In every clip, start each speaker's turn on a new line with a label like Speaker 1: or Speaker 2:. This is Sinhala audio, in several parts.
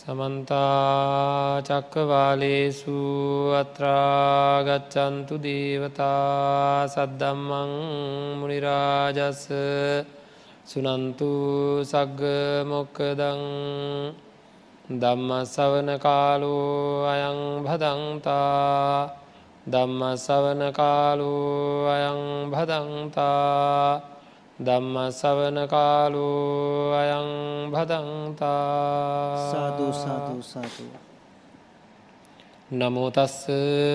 Speaker 1: සමන්තා චක්කවාලේසු අත්‍රාගච්චන්තු දේවතා සද්දම්මං මුනිරාජස සුනන්තු සග්ග මොක්කදං දම්ම සවන කාලෝ අයං භදන්තා දම්ම සවන කාලෝ අයං භදන්තා ධම්ම සවන කාලු අයං භදන්තා.
Speaker 2: සාධූ සාධූ සාධූ
Speaker 1: නමෝතස්ස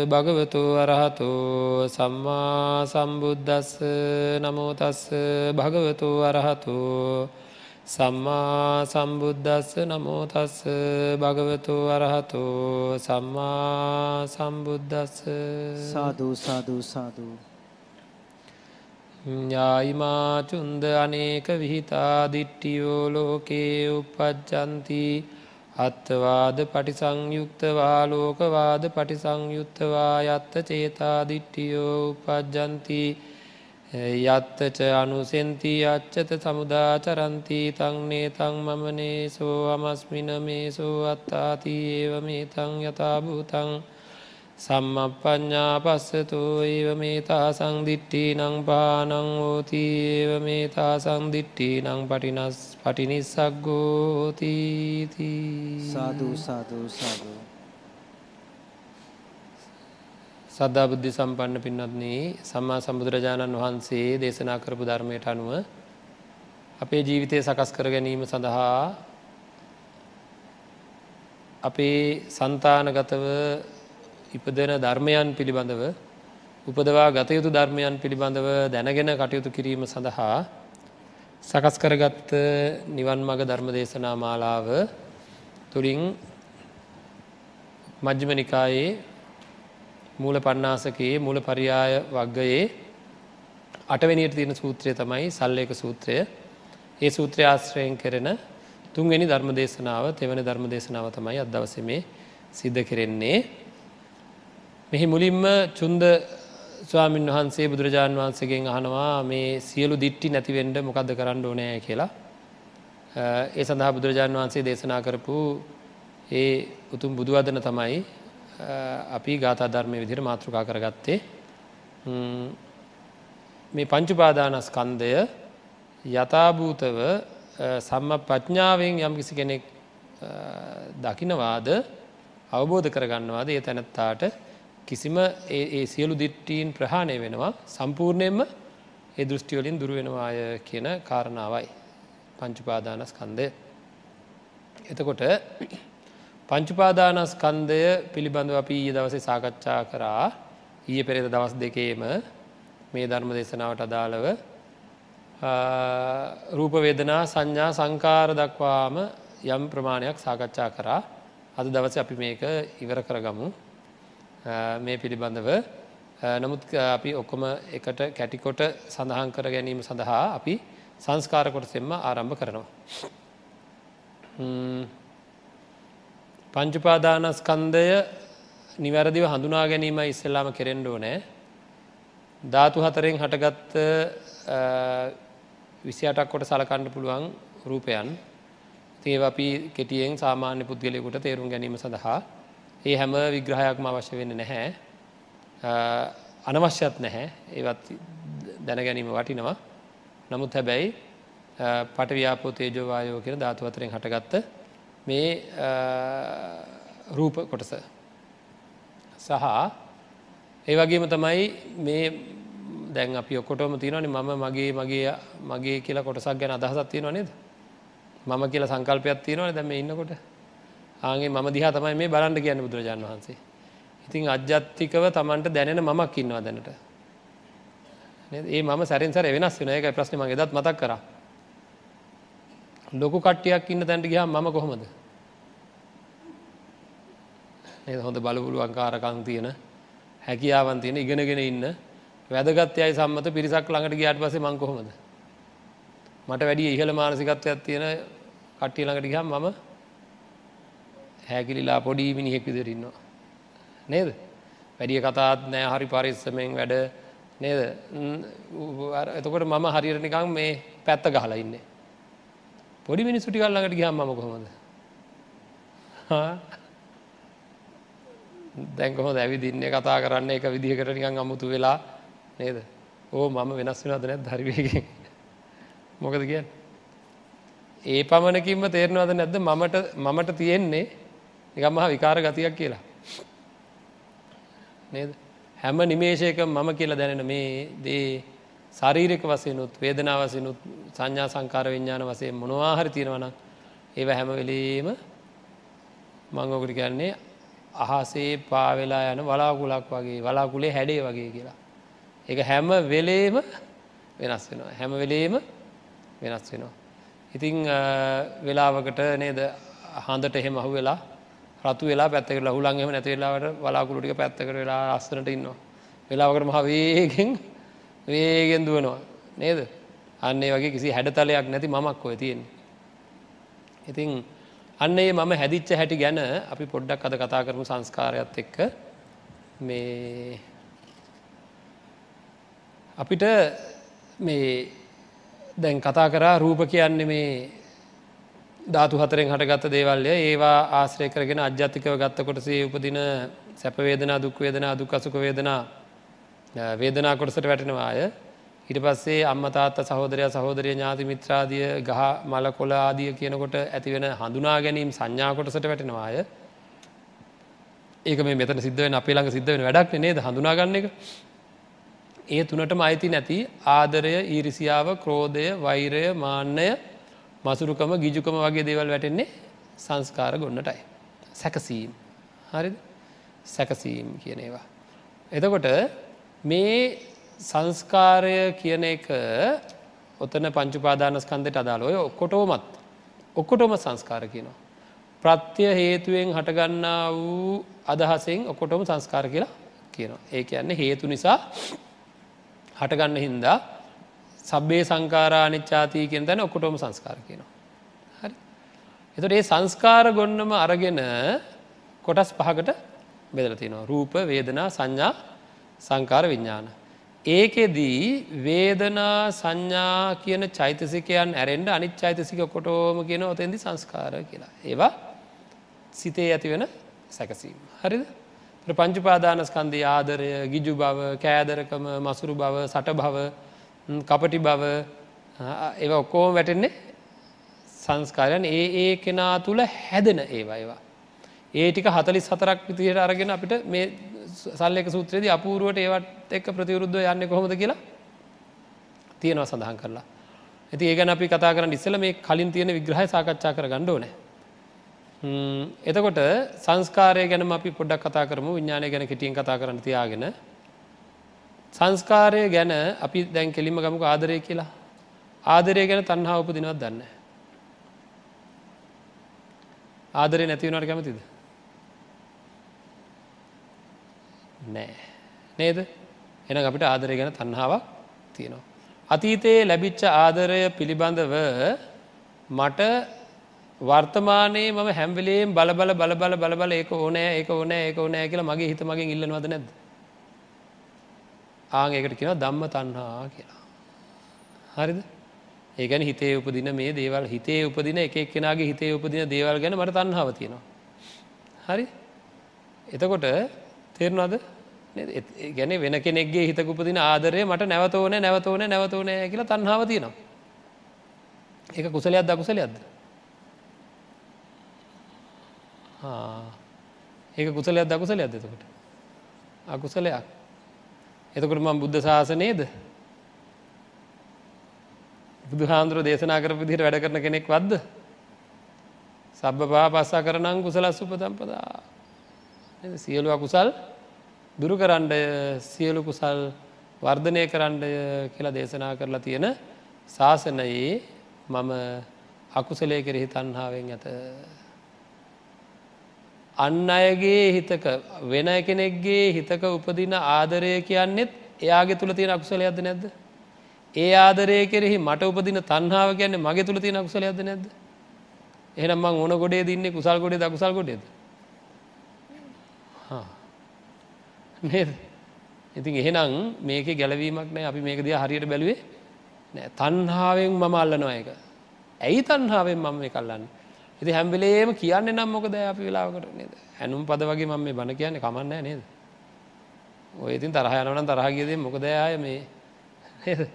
Speaker 1: භගවතු අරහතු සම්මා සම්බුද්ධස්ස නමෝතස්ස භගවතු අරහතු සම්මා සම්බුද්ධස්ස නමෝතස්ස භගවතු අරහතු සම්මා සම්බුද්ධස්ස
Speaker 2: සාධූ සාධූ සාධූ
Speaker 1: ඥායිමාචුන්ද අනේක විහිතා දිට්ටියෝ ලෝකේ උපජ්ජන්ති අත්තවාද පටිසංයුක්තවා ලෝකවාද පටිසංයුත්තවා යත්ත චේතා දිට්ටියෝ උපජ්ජන්ති යත්තච අනුසෙන්ති අච්චත සමුදාචරන්ති තංනේ තං මමනේසෝ අමස්මින මේසෝ අත්තාති ඒව මේ තං යථභූතං සම්මප්පඥා පස්සතු ඒව මේතා සංදිිට්ටි නං පානං ෝති ඒව මේතා සංදිිට්ටි නං පටිනස් පටිනිස්සක් ගෝතීති
Speaker 2: සාධූ සාධූ සාධූ
Speaker 1: සද්ධා බුද්ධි සම්පන්න පින්නත්න්නේ සම්මා සම්බුදුරජාණන් වහන්සේ දේශනා කරපු ධර්මයට අනුව අපේ ජීවිතය සකස් කර ගැනීම සඳහා අපේ සන්තානගතව ඉපදෙන ධර්මයන් පිළිබඳව උපදවා ගතයුතු ධර්මයන් පිළිබඳව දැනගෙන කටයුතු කිරීම සඳහා සකස් කරගත්ත නිවන් මග ධර්ම දේශනා මාලාව තුළින් මජ්්‍යම නිකායේ මූල පන්නාසකයේ මූල පරියාය වග්ගයේ අටවැනියට තියෙන සූත්‍රය තමයි සල්ලේක සූත්‍රය. ඒ සූත්‍රය ආශ්‍රයෙන් කරන තුන්වෙනි ධර්ම දේශනාව තෙවන ධර්ම දේශනාව තමයි අදවසමේ සිද්ධ කෙරෙන්නේ. මෙහි මුලින්ම චුන්ද ස්වාමීන් වහන්සේ බුදුරජාණන් වහන්සේගෙන් අහනවා මේ සියලු දිට්ටි නැතිවෙන්ඩ මොකක්ද කරන්න ඕනෑ කියලා. ඒ සඳහා බුදුරජාණන් වහන්සේ දේශනා කරපු ඒ උතුම් බුදුවදන තමයි අපි ගාථධර්මය විදිර මාතෘකා කරගත්තේ. මේ පංචුපාදානස්කන්දය යථභූතව සම්ම ප්‍රඥාවෙන් යම් කිසි කෙනෙක් දකිනවාද අවබෝධ කරගන්නවාද ඒ තැනැත්තාට කිසිම ඒ සියලු දිට්ටීන් ප්‍රහාණය වෙනවා. සම්පූර්ණයෙන්ම ඒ දෘෂ්ටිවලින් දුරුවෙනවාය කියන කාරණාවයි පංචුපාදානස්කන්දය. එතකොට පංචුපාදානස්කන්දය පිළිබඳව අපි ඊය දවසේ සාකච්ඡා කරා. ඊය පෙරේද දවස් දෙකේම මේ ධර්ම දේශනාවට අදාළව රූපවේදනා සංඥා සංකාර දක්වාම යම් ප්‍රමාණයක් සාකච්ඡා කරා. අද දවස අපි මේක ඉවර කරගමු. මේ පිළිබඳව. නමුත් අපි ඔක්කොම එකට කැටිකොට සඳහන් කර ගැනීම සඳහා අපි සංස්කාරකොට සෙම්ම ආරම්භ කරනවා. පංචුපාදානස්කන්දය නිවැරදිව හඳුනා ගැනීම ඉස්සෙල්ලාම කෙරෙන්ඩෝ නෑ ධාතු හතරෙන් හටගත්ත විසි අටක් කොට සලකණ්ඩ පුළුවන් රූපයන්. තේව අපි කෙටියෙන් සාමාන්‍ය පුද්ගලයකුට තේරුම් ගැනීම සඳහා ඒ හැම විග්‍රහයක්ම අවශ්‍ය වෙන්න නැහැ. අනවශ්‍යත් නැහැ. ඒවත් දැන ගැනීම වටිනවා. නමුත් හැබැයි පටව්‍යාපෝ තේජෝවායෝ කියෙන ධාතු අතරෙන් හටගත්ත මේ රූප කොටස සහ ඒ වගේම තමයි මේ දැන් අපි ඔක්කොටම තියෙනවනේ මම මගේ මගේ මගේ කියලා කොටසක් ගැන අදහසක් තියෙනව නේද? මම කියලා සංකල්පයක් තියෙනවනේ දැන් මේ ඉන්නකොට. ආගේ මම දිහා තමයි මේ බලන්ට කියන්න බුදුරජාන් වහන්සේ. ඉතින් අජ්‍යත්තිකව තමන්ට දැනෙන මමක් ඉන්නවා දැනට. ඒ මම සැරින් සර වෙනස් වෙන එක ප්‍රශ්න මගේ දත් මතක් කර. ලොකු කට්ටියක් ඉන්න තැන්ට ගියා මම කොහොමද. හොඳ බලපුළු අංකාරකං තියෙන හැකියාවන් තියෙන ඉගෙනගෙන ඉන්න වැදගත් අයි සම්මත පිරිසක් ළඟට ගියාට පසේ මං කොහොමද. මට වැඩි ඉහළ මානසිකත්වයක් තියෙන කට්ටිය ළඟට ගිහම් මම හැකිලිලා පොඩි මිනිහෙක් විදිරින්නවා. නේද. වැඩිය කතාත් නෑ හරි පරිස්සමෙන් වැඩ. නේද? එතකොට මම හරිරනිකං මේ පැත්ත ගහලා ඉන්නේ. පොඩි මිනි සුටිකල්ලඟට ගියම් ම කොහොමද. දැන්කොහො දැවිදින්නේ කතා කරන්න එක විදිහකට නිකන් අමුතු වෙලා. නේද? ඕ මම වෙනස් වෙන අද නැත් දරිවයගෙන් මොකද කිය ඒ පමණකින්ම තේරනවද නැද්ද? මමට මමට තියෙන්නේ නිකම් මහා විකාර ගතියක් කියලා නේද හැම නිමේශයක මම කියලා දැනෙන මේ දේ ශරීරික වසයනුත් වේදනා වසයනුත් සංඥා සංකාර විඤ්ඥාන වසේ මොනවාහරි තියෙනවන ඒව හැම වෙලීම මංගෝකට කියන්නේ අහසේ පාවෙලා යන වලාකුලක් වගේ වලාකුලේ හැඩේ වගේ කියලා. එක හැම වෙලේම වෙනස් වෙනවා. හැම වෙලේම වෙනස් වෙනවා. ඉතිං වෙලාවකට නේද හඳට එහෙම අහු වෙලා රතු වෙලා පැත්තක ලහුලන්ගේම නැති වෙලාවට වලාකුළුටික පැත්තකට වෙලා අස්සනට ඉන්නවා. වෙලාවකට මහ වේගෙන් වේගෙන් දුවනවා නේද අන්නේ වගේ කිසි හැඩතලයක් නැති මමක් ඔය තියෙන්නේ. ඉතින් අන්නේ මම හැදිච්ච හැටි ගැන අපි පොඩ්ඩක් අද කතා කරමු සංස්කාරයත් එක්ක මේ අපිට මේ දැන් කතා කරා රූප කියන්නේ මේ ධාතු හතරෙන් හටගත්ත දේවල්ය ඒවා ආශ්‍රය කරගෙන අජ්‍යත්තිකව ගත්ත කොටසේ උපදින සැපවේදනා දුක්වේදනා දුක් අසුක වේදනා වේදනා කොටසට වැටෙනවාය ඊට පස්සේ අම්මතාත්ත සහෝදරය සහෝදරය ඥාති මිත්‍රාදිය ගහ මල කොල ආදිය කියනකොට ඇතිවෙන හඳුනා ගැනීම් සංඥා කොටසට වැටෙනවාය ඒක මේ මෙතන සිද්ධවෙන අපේ ළඟ සිද්ධ වෙන වැඩක් නේද? හඳුනාගන්න එක. ඒ තුනටම අයිති නැති ආදරය ඊරිසියාව ක්‍රෝධය වෛරය මාන්නය මසුරුකම ගිජුකම වගේ දේවල් වැටෙන්නේ සංස්කාර ගොන්නටයි. සැකසීම් හරි සැකසීම් කියන ඒවා. එතකොට මේ සංස්කාරය කියන එක ඔතන පංචුපාදානස්කන්දයට අදාළ ඔය ඔක්කොටෝමත් ඔක්කොටෝම සංස්කාර කියනවා. ප්‍රත්‍ය හේතුවෙන් හටගන්නා වූ අදහසෙන් ඔකොටොම සංස්කාර කියලා කියනවා. ඒ කියන්නේ හේතු නිසා හටගන්න හින්දා සබ්බේ සංකාරානිච්චාතිී කියෙන් තැන ඔකොටොම සංස්කාර කියනවා. හරි. එතට ඒ සංස්කාර ගොන්නම අරගෙන කොටස් පහකට බෙදල තිනවා. රූප වේදනා සංඥා සංකාර විඤ්ඥාන. ඒකෙදී වේදනා සංඥා කියන චෛතසිකයන් ඇරෙන්ඩ අනිත් චෛතසික කොටෝම කියන ඔතෙන්දි සංස්කාර කියලා. ඒවා සිතේ ඇතිවෙන සැකසීම. හරිද? පංචුපාදානස්කන්දී ආදරය ගිජු බව කෑදරකම මසුරු බව සට බව කපටි බව ඒ ඔක්කෝම වැටෙන්නේ සංස්කාරයන් ඒ ඒ කෙනා තුළ හැදෙන ඒවා ඒවා. ඒ ටික හතලිස් හතරක් විතියට අරගෙන අපිට මේ සල්ලක සූත්‍රයේද අපූරුවට ඒවත් එක් ප්‍රතිවරුද්ධ යන්න කොහොමද කියලා තියෙනවා සඳහන් කරලා. ඇති ඒගැන අපි කතා කරන්න ඉස්සල මේ කලින් තියෙන විග්‍රහය සාකච්ඡා කර ගණ්ඩෝන. එතකොට සංස්කාරය ගැන අපි පොඩ්ඩක් කතා කරමු විඤ්ඥානය ගැන කෙටියෙන් කතා කරන්න තියාගෙන සංස්කාරය ගැන අපි දැන් කෙලිම ගමක ආදරය කියලා ආදරය ගැන තන්හා උපදිනවත් දන්න. ආදරය නැතිවනට කැමතිද. නෑ නේද එන අපිට ආදරය ගැන තන්හාාවක් තියෙනවා. අතීතයේ ලැබිච්ච ආදරය පිළිබඳව මට වර්තමානයේ මම හැම්වෙලේම් බලබල බලබල බලබල ඒක ඕනෑ ඒක ඕනෑ ඒක ඕනෑ කියලා මගේ හිත මගින් ඉල්ලනවද නැද ආංඒකට කියෙන දම්ම තන්හා කියලා. හරිද ඒගැන හිතේ උපදින මේ දේවල් හිතේ උපදින එක එක්කෙනගේ හිතේ උපදින දේවල් ගැන මට තන්හාව තියෙනවා. හරි එතකොට තේරනවාද ගැන වෙන කෙනෙක්ගේ හිතකුපදින ආදරය මට නැවතෝන නැවතෝන නැවතෝනය කියලා තන්හාව තියෙනවා. ඒක කුසලයක් දකුසලයක්ද. ඒක කුසලයක් දකුසලයක් එතකොට. අකුසලයක්. එතකොට මම බුද්ධ ශාසනයේද බුදු හාන්දුර දේශනා කරපු දිහට වැඩ කරන කෙනෙක් වද්ද. සබ්බ පා පස්සා කරනං කුසලස් උපතම්පදා. සියලු අකුසල් දුරු කරණ්ඩය සියලු කුසල් වර්ධනය කරණ්ඩය කියලා දේශනා කරලා තියෙන ශාසනයේ මම අකුසලය කෙරෙහි තන්හාාවෙන් ඇත. අන්න අයගේ හිතක වෙන කෙනෙක්ගේ හිතක උපදින ආදරය කියන්නෙත් එයාගේ තුළ තියෙන අකුසලයක්ද නැද්ද. ඒ ආදරය කෙරෙහි මට උපදින තන්හාාව කියන්නේ මගේ තුළ තියෙන අකුසලයක්ද නැද්ද. එහෙනම් මං ඕන ගොඩේ දින්නේ කුසල් ගොඩේ දකුසල් ගොඩේද. නේද ඉතින් එහෙනම් මේක ගැලවීමක් නෑ අපි මේක දිය හරියට බැලුවේ නෑ තන්හාාවෙන් මම අල්ලනවා එක ඇයි තන්හාාවෙන් මම මේ කල්ලන්න ඉති හැම්බිලේම කියන්න නම් මොකද අපි වෙලාවකට නේද? ඇනුම් පද වගේ මම මේ බණ කියන්නේ කමන්නෑ නේද? ඔය ඉතින් තරහ යනවනම් තරහ කියදේ මොකද අය මේ? නේද?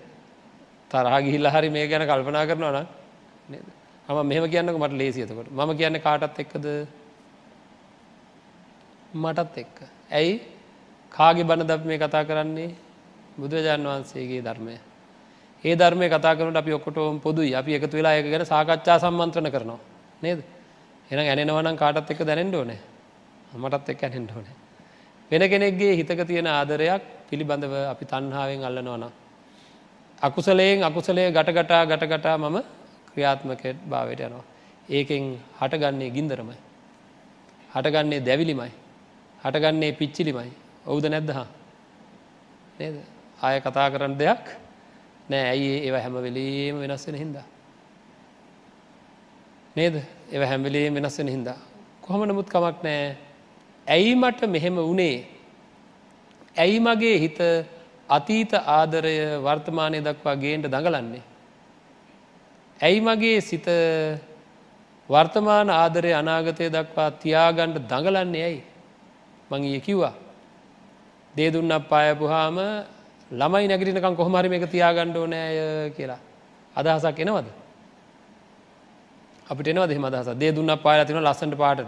Speaker 1: තරහ ගිහිල්ල හරි මේ ගැන කල්පනා කරනවා නම් නේද? හම මෙහම කියන්නක මට ලේසියතකොට මම කියන්න කාටත් එක්කද? මටත් එක්ක. ඇයි? කාගේ බණ ද මේ කතා කරන්නේ? බුදුරජාණන් වහන්සේගේ ධර්මය. ඒ ධර්මය කතා කරනට අපි ඔක්කොටෝම් පොදුයි. අපි එකතු වෙලා එක ගැන සාකච්ඡා සම්මන්ත්‍රණ කරනවා. නේද? එන ඇනෙනවනම් කාටත් එක දැනෙන්ට ඕනේ. මටත් එක් ඇනෙන්ට ඕනේ. වෙන කෙනෙක්ගේ හිතක තියෙන ආදරයක් පිළිබඳව අපි තන්හාාවෙන් අල්ලනවන අකුසලයෙන් අකුසලේ ගටගටා ගටගටා මම ක්‍රියාත්මකයට භාවයට යනවා. ඒකෙන් හටගන්නේ ගින්දරමයි. හටගන්නේ දැවිලිමයි. හටගන්නේ පිච්චිලිමයි. ඔවුද නැද්දහා නේද? ආය කතා කරන්න දෙයක් නෑ. ඇයි ඒව හැම වෙලීම වෙනස් වෙන හින්දා? නේද? ඒව හැම්වෙලේ වෙනස් වෙන හින්දා. කොහොම නමුත් කමක් නෑ ඇයි මට මෙහෙම වනේ? ඇයි මගේ හිත අතීත ආදරය වර්තමානය දක්වා ගේන්ට දඟලන්නේ? ඇයි මගේ සිත වර්තමාන ආදරය අනාගතය දක්වා තියාගණ්ඩ දඟලන්නේ ඇයි? මංගේ කිව්වා. දේ දුන්න පායපුහාම ළමයි නැගටිනකම් කොහොමරි එක තියාගණ්ඩ ඕනෑය කියලා. අදහසක් එනවද? අපිට එනවා දෙම අදහස දේ දුන්න පාලා තින ලස්සට පාට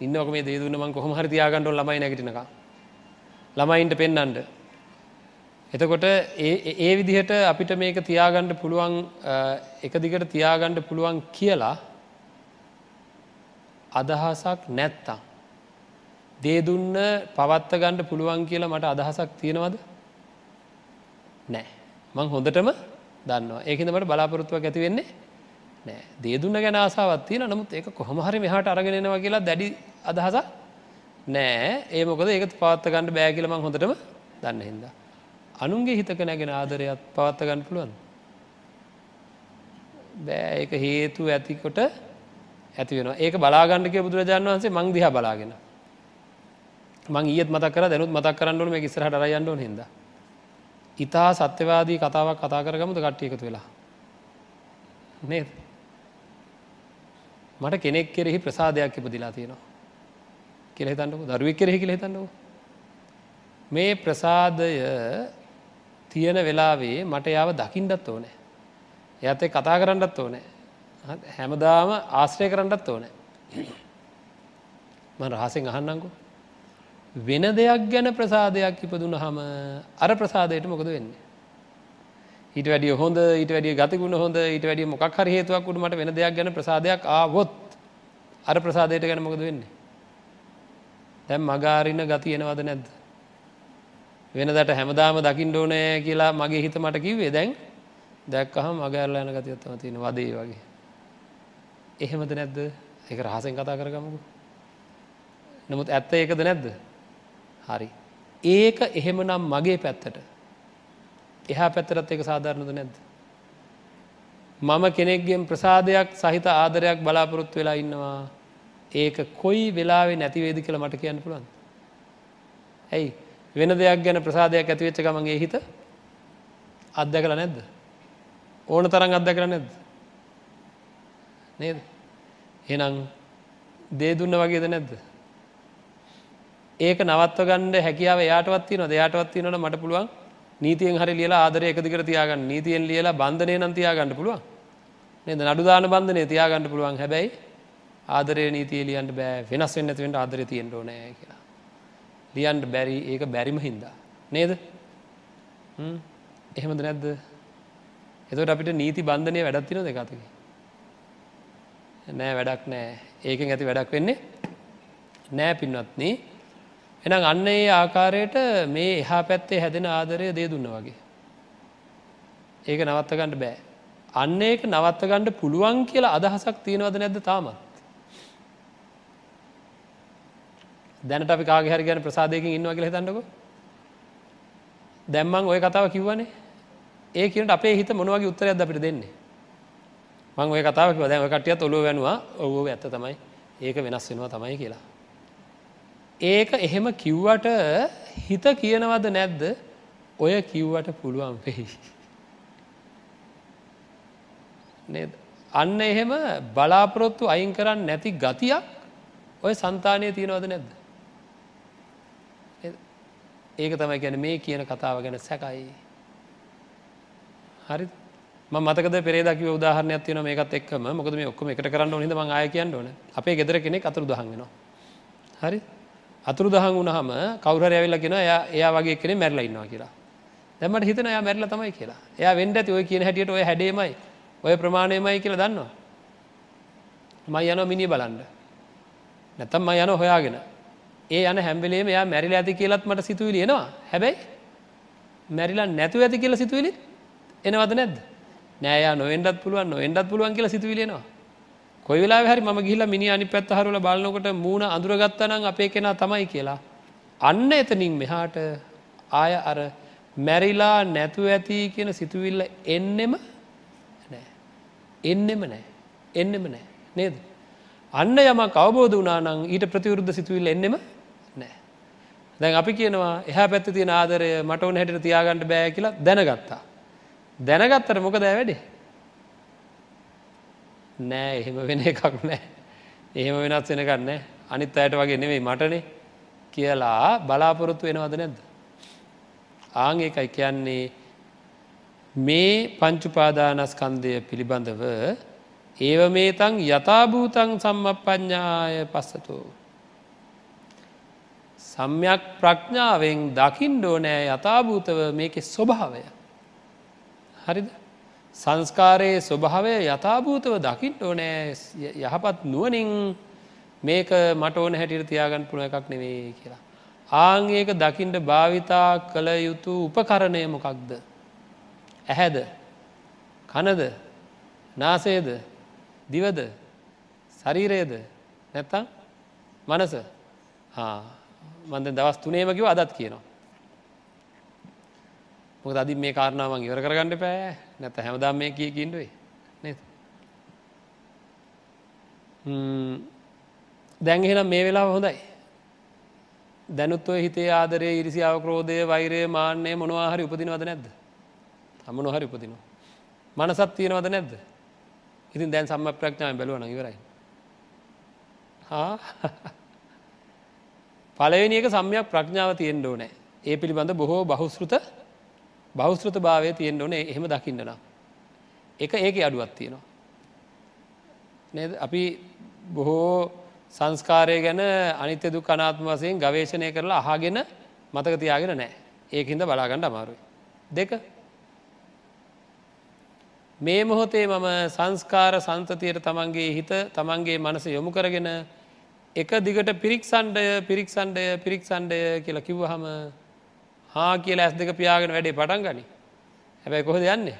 Speaker 1: ඉන්නක මේ දේ දුන්න මං කොහොම හරි තියාගණ්ඩ ළමයි නැගටිනක ළමයින්ට පෙන්නන්ට එතකොට ඒ විදිහට අපිට මේක තියාගණ්ඩ පුළුවන් එක දිගට තියාගණ්ඩ පුළුවන් කියලා අදහසක් නැත්තම්. දේ දුන්න පවත්ත ගණ්ඩ පුළුවන් කියලා මට අදහසක් තියෙනවද? නෑ මං හොඳටම දන්නවා. ඒකද මට බලාපොරොත්තුවක් ඇති වෙන්නේ නෑ දේදුන්න ගැන ආසාවත්තියන නමුත් ඒක කොහොමහරි මෙහට අරගෙනවා කියලා දැඩි අදහස නෑ ඒ මොකද ඒක පවත්ත ගණඩ බෑ කියලම හොඳටම දන්න හින්දා. අනුන්ගේ හිතක නැගෙන ආදරයත් පවත්ත ගන්න පුළුවන්. බෑ ඒක හේතු ඇතිකොට ඇති වෙන ඒක බලාගණ්ඩක බුදුරජාණන් වන්සේ මං දිහ බලාගෙන මං ඒත් මතක් කර දැනුත් මතක් කරන්නට මේ ඉස්සරහට රයන්ඩුව හිද. ඉතා සත්‍යවාදී කතාවක් කතා කරගමුද කට්ටිය එකතු වෙලා. නේද? මට කෙනෙක් කෙරෙහි ප්‍රසාදයක් ඉපදිලා තියෙනවා. කියල හිතන්නක. දරුවෙක් කෙරෙහි කියල හිතන්නක. මේ ප්‍රසාදය තියෙන වෙලාවේ මට යාව දකිින්ඩත් ඕනෑ. එයතේ කතා කරන්නත් ඕනෑ. හැමදාම ආශ්‍රය කරන්නත් ඕනෑ. ම රහසෙන් අහන්නංකු වෙන දෙයක් ගැන ප්‍රසාදයක් ඉපදුන හම අර ප්‍රසාදයට මොකද වෙන්නේ? ඊට වැඩිය හොඳ ඊට වැඩිය ගතිගුණ හොඳ ඊට වැඩිය මොකක් හරි හේතුවක් උඩ මට වෙන දෙයක් ගැන ප්‍රසාදයක් ආවොත් අර ප්‍රසාදයට ගැන මොකද වෙන්නේ? දැන් මගාරින්න ගති එනවද නැද්ද? වෙනදට හැමදාම දකිින් ඕනෑ කියලා මගේ හිත මට කිව්වේ. දැන් දැක්කහම මගෑරලා යන ගතියත්තම තියෙන වදේ වගේ. එහෙමද නැද්ද? එක රහසෙන් කතා කරගමකු. නමුත් ඇත්ත ඒකද නැද්ද? හරි. ඒක එහෙමනම් මගේ පැත්තට. එහා පැත්තරත් එක සාධාරණද නැද්ද. මම කෙනෙක්ගෙන් ප්‍රසාදයක් සහිත ආදරයක් බලාපොරොත්තු වෙලා ඉන්නවා ඒක කොයි වෙලාවෙ නැතිවේද කියලා මට කියන්න පුළුවන්. ඇයි වෙන දෙයක් ගැන ප්‍රසාදයක් ඇතිවෙච්ච ගමගේ හිත අත්දැකල නැද්ද. ඕන තරන් අත්දැකර නැද්ද. නේද. එනම් දේ දුන්න වගේද නැද්ද. ඒක නවත්ව ගණඩ හැකියාව යාටවත්ති නො දෙයාටවත්ති නොට මට පුළුවන් නීතියෙන් හරි ලියලා ආදරය එකදිකර තියාගන්න. නීතියෙන් ලියලා බන්ධනය නම් තියාගන්න පුළුවන්. නේද? නඩුදාන බන්ධනය තියාගන්න පුළුවන්. හැබැයි ආදරය නීතිය ලියන්ට බෑ. වෙනස් වෙන්න ඇතිවෙන්ට ආදරය තියෙන්ට ඕනෑ කියලා. ලියන්ට බැරි ඒක බැරිම හින්දා. නේද? එහෙමද නැද්ද? එතට අපිට නීති බන්ධනය වැඩත්තින දෙකතක නෑ වැඩක් නෑ. ඒකෙන් ඇති වැඩක් වෙන්නේ නෑ පින්වත්න්නේ එනම් අන්න ඒ ආකාරයට මේ එහා පැත්තේ හැදෙන ආදරය දේ දුන්න වගේ. ඒක නවත්තගන්නට බෑ. අන්න ඒක නවත්තගණ්ඩ පුළුවන් කියලා අදහසක් තියෙනවද නැද්ද තාමත්. දැනට අපි කාගේ හරි ගැන ප්‍රසාදයකින් ඉන්නවා කියලා හිතන්නකො. දැම්මන් ඔය කතාව කිව්වනේ. ඒ කියනට අපේ හිත මොනවගේ උත්තරයක් අපිට දෙන්නේ? මං ඔය කතාව කිව දැන් ඔය කටියත් ඔලුව වෙනවා. ඔව්ව ඇත්ත තමයි. ඒක වෙනස් වෙනවා තමයි කියලා. ඒක එහෙම කිව්වට හිත කියනවද නැද්ද ඔය කිව්වට පුළුවන් වෙයි. නේද අන්න එහෙම බලාපොරොත්තු අයින් කරන්න නැති ගතියක් ඔය සන්තානය තියෙනවද නැද්ද. ඒක තමයි ගැන මේ කියන කතාව ගැන සැකයි. හරි මතක පෙරේදක උදාහරණයක් තියන මේකත් එක්ම මොකද මේ ඔක්කම එකට කරන්න නිද ම ආය කියන්න ඕන අපේ ගෙදර කෙනෙක් අතුරු දහන්ගෙනවා. හරි අතුරු දහන් වුණහම කවුර ඇවිල්ල කෙන එයා එයා වගේ කෙනෙ මැරල ඉන්නවා කියලා. දැමට හිතන යා මැරල තමයි කියලා. එයා වෙන්ඩ ඇති ඔය කියන හැටියට ඔය හැඩේමයි ඔය ප්‍රමාණයමයි කියලා දන්නවා. මයි යනෝ මිනි බලන්ඩ නැතම් ම යන හොයාගෙන. ඒ යන හැම්බලේම යා මැරිල ඇති කියලත් මට සිතුවිලි එනවා. හැබැයි මැරිලා නැතු ඇති කියලා සිතුවිලි එනවද නැද්ද? නෑයා නොෙන්ඩත් පුළුවන් නොෙන්ඩත් පුළුවන් කියලා සිතුවිලෙනවා කොයි වෙලා හරි ම ගිහිල මිනි අනි පැත් හරුල බලනකොට මූුණ අඳුරගත්තනං අපේ කෙනා තමයි කියලා. අන්න එතනින් මෙහාට ආය අර මැරිලා නැතු ඇති කියන සිතුවිල්ල එන්නෙම නෑ. එන්නෙම නෑ. එන්නෙම නෑ. නේද? අන්න යම කවබෝධ වනානං ඊට ප්‍රතිවරුද්ධ සිතුවිල්ල එන්නෙම නෑ. දැන් අපි කියනවා එහ පැත්ති තියෙන ආදරය මට ඕන හැට තියාගන්නට බෑ කියලා දැනගත්තා. දැනගත්තර මොක දෑ වැඩේ? නෑ එහෙම වෙන එකක් නෑ එහෙම වෙනත් වෙනකන්න අනිත් අයට වගේ නෙවෙයි මටනේ කියලා බලාපොරොත්තු වෙනවද නැද්ද ආං එකයි කියන්නේ මේ පංචුපාදානස්කන්දය පිළිබඳව ඒව මේ තන් යථභූතන් සම්මපඥාය පස්සතු. සම්යක් ප්‍රඥාවෙන් දකිින්ඩෝ නෑ යථභූතව මේක ස්වභාවය. හරිද සංස්කාරයේ ස්වභාවය යථභූතව දකිින්ට ඕනෑ. යහපත් නුවනින් මේක මට ඕන හැටියට තියාගන්න පුළ එකක් නෙවේ කියලා. ආංඒක දකිින්ට භාවිතා කළ යුතු උපකරණය මොකක්ද. ඇහැද? කනද? නාසේද දිවද? ශරීරයද? නැත්තම් මනස? මන්ද දවස් තුනේමකිව අදත් කියනවා. මොක අදි මේ කාරණාවන් ඉවර කරගන්න පෑ නැත හැමදාම් මේ කිය කින්ඩුවේ නේද. දැන්හෙනම් මේ වෙලා හොඳයි. දැනුත්ව හිතේ ආදරය ඉරිසිාව ක්‍රෝධය වෛරය මාන්‍යය මොනවාහරි උපදිනවද නැද්ද. හමනො හරි උපදිනවා. මනසත් තියෙනවද නැද්ද. ඉතින් දැන් සම්ම ප්‍රඥාව බැලුවන ඉවරයි. පලවෙනික සම්යක් ප්‍රඥාව තියෙන් ඕනෑ ඒ පිළිබඳ බොහෝ බහුස්ෘත බෞස්ෘත භාවය තියෙන් ඕනේ එහෙම දකින්නන. එක ඒක අඩුවත් තියෙනවා. නද අපි බොහෝ සංස්කාරය ගැන අනිත්‍ය දු කනාත්ම වසයෙන් ගවේශණය කරලා අහගෙන මතක තියාගෙන නෑ ඒකින්ද බලාගණ්ඩ අමාරුයි. දෙක මේ මොහොතේ මම සංස්කාර සන්තතියට තමන්ගේ හිත තමන්ගේ මනස යොමු කරගෙන එක දිගට පිරික්සන්ඩය පිරික්සන්ඩය පිරික්සන්ඩය කියලා කිව්වහම හා කියල ඇස් දෙක පියාගෙන වැඩේ පටන් ගනි. හැබැයි කොහොද යන්නේ?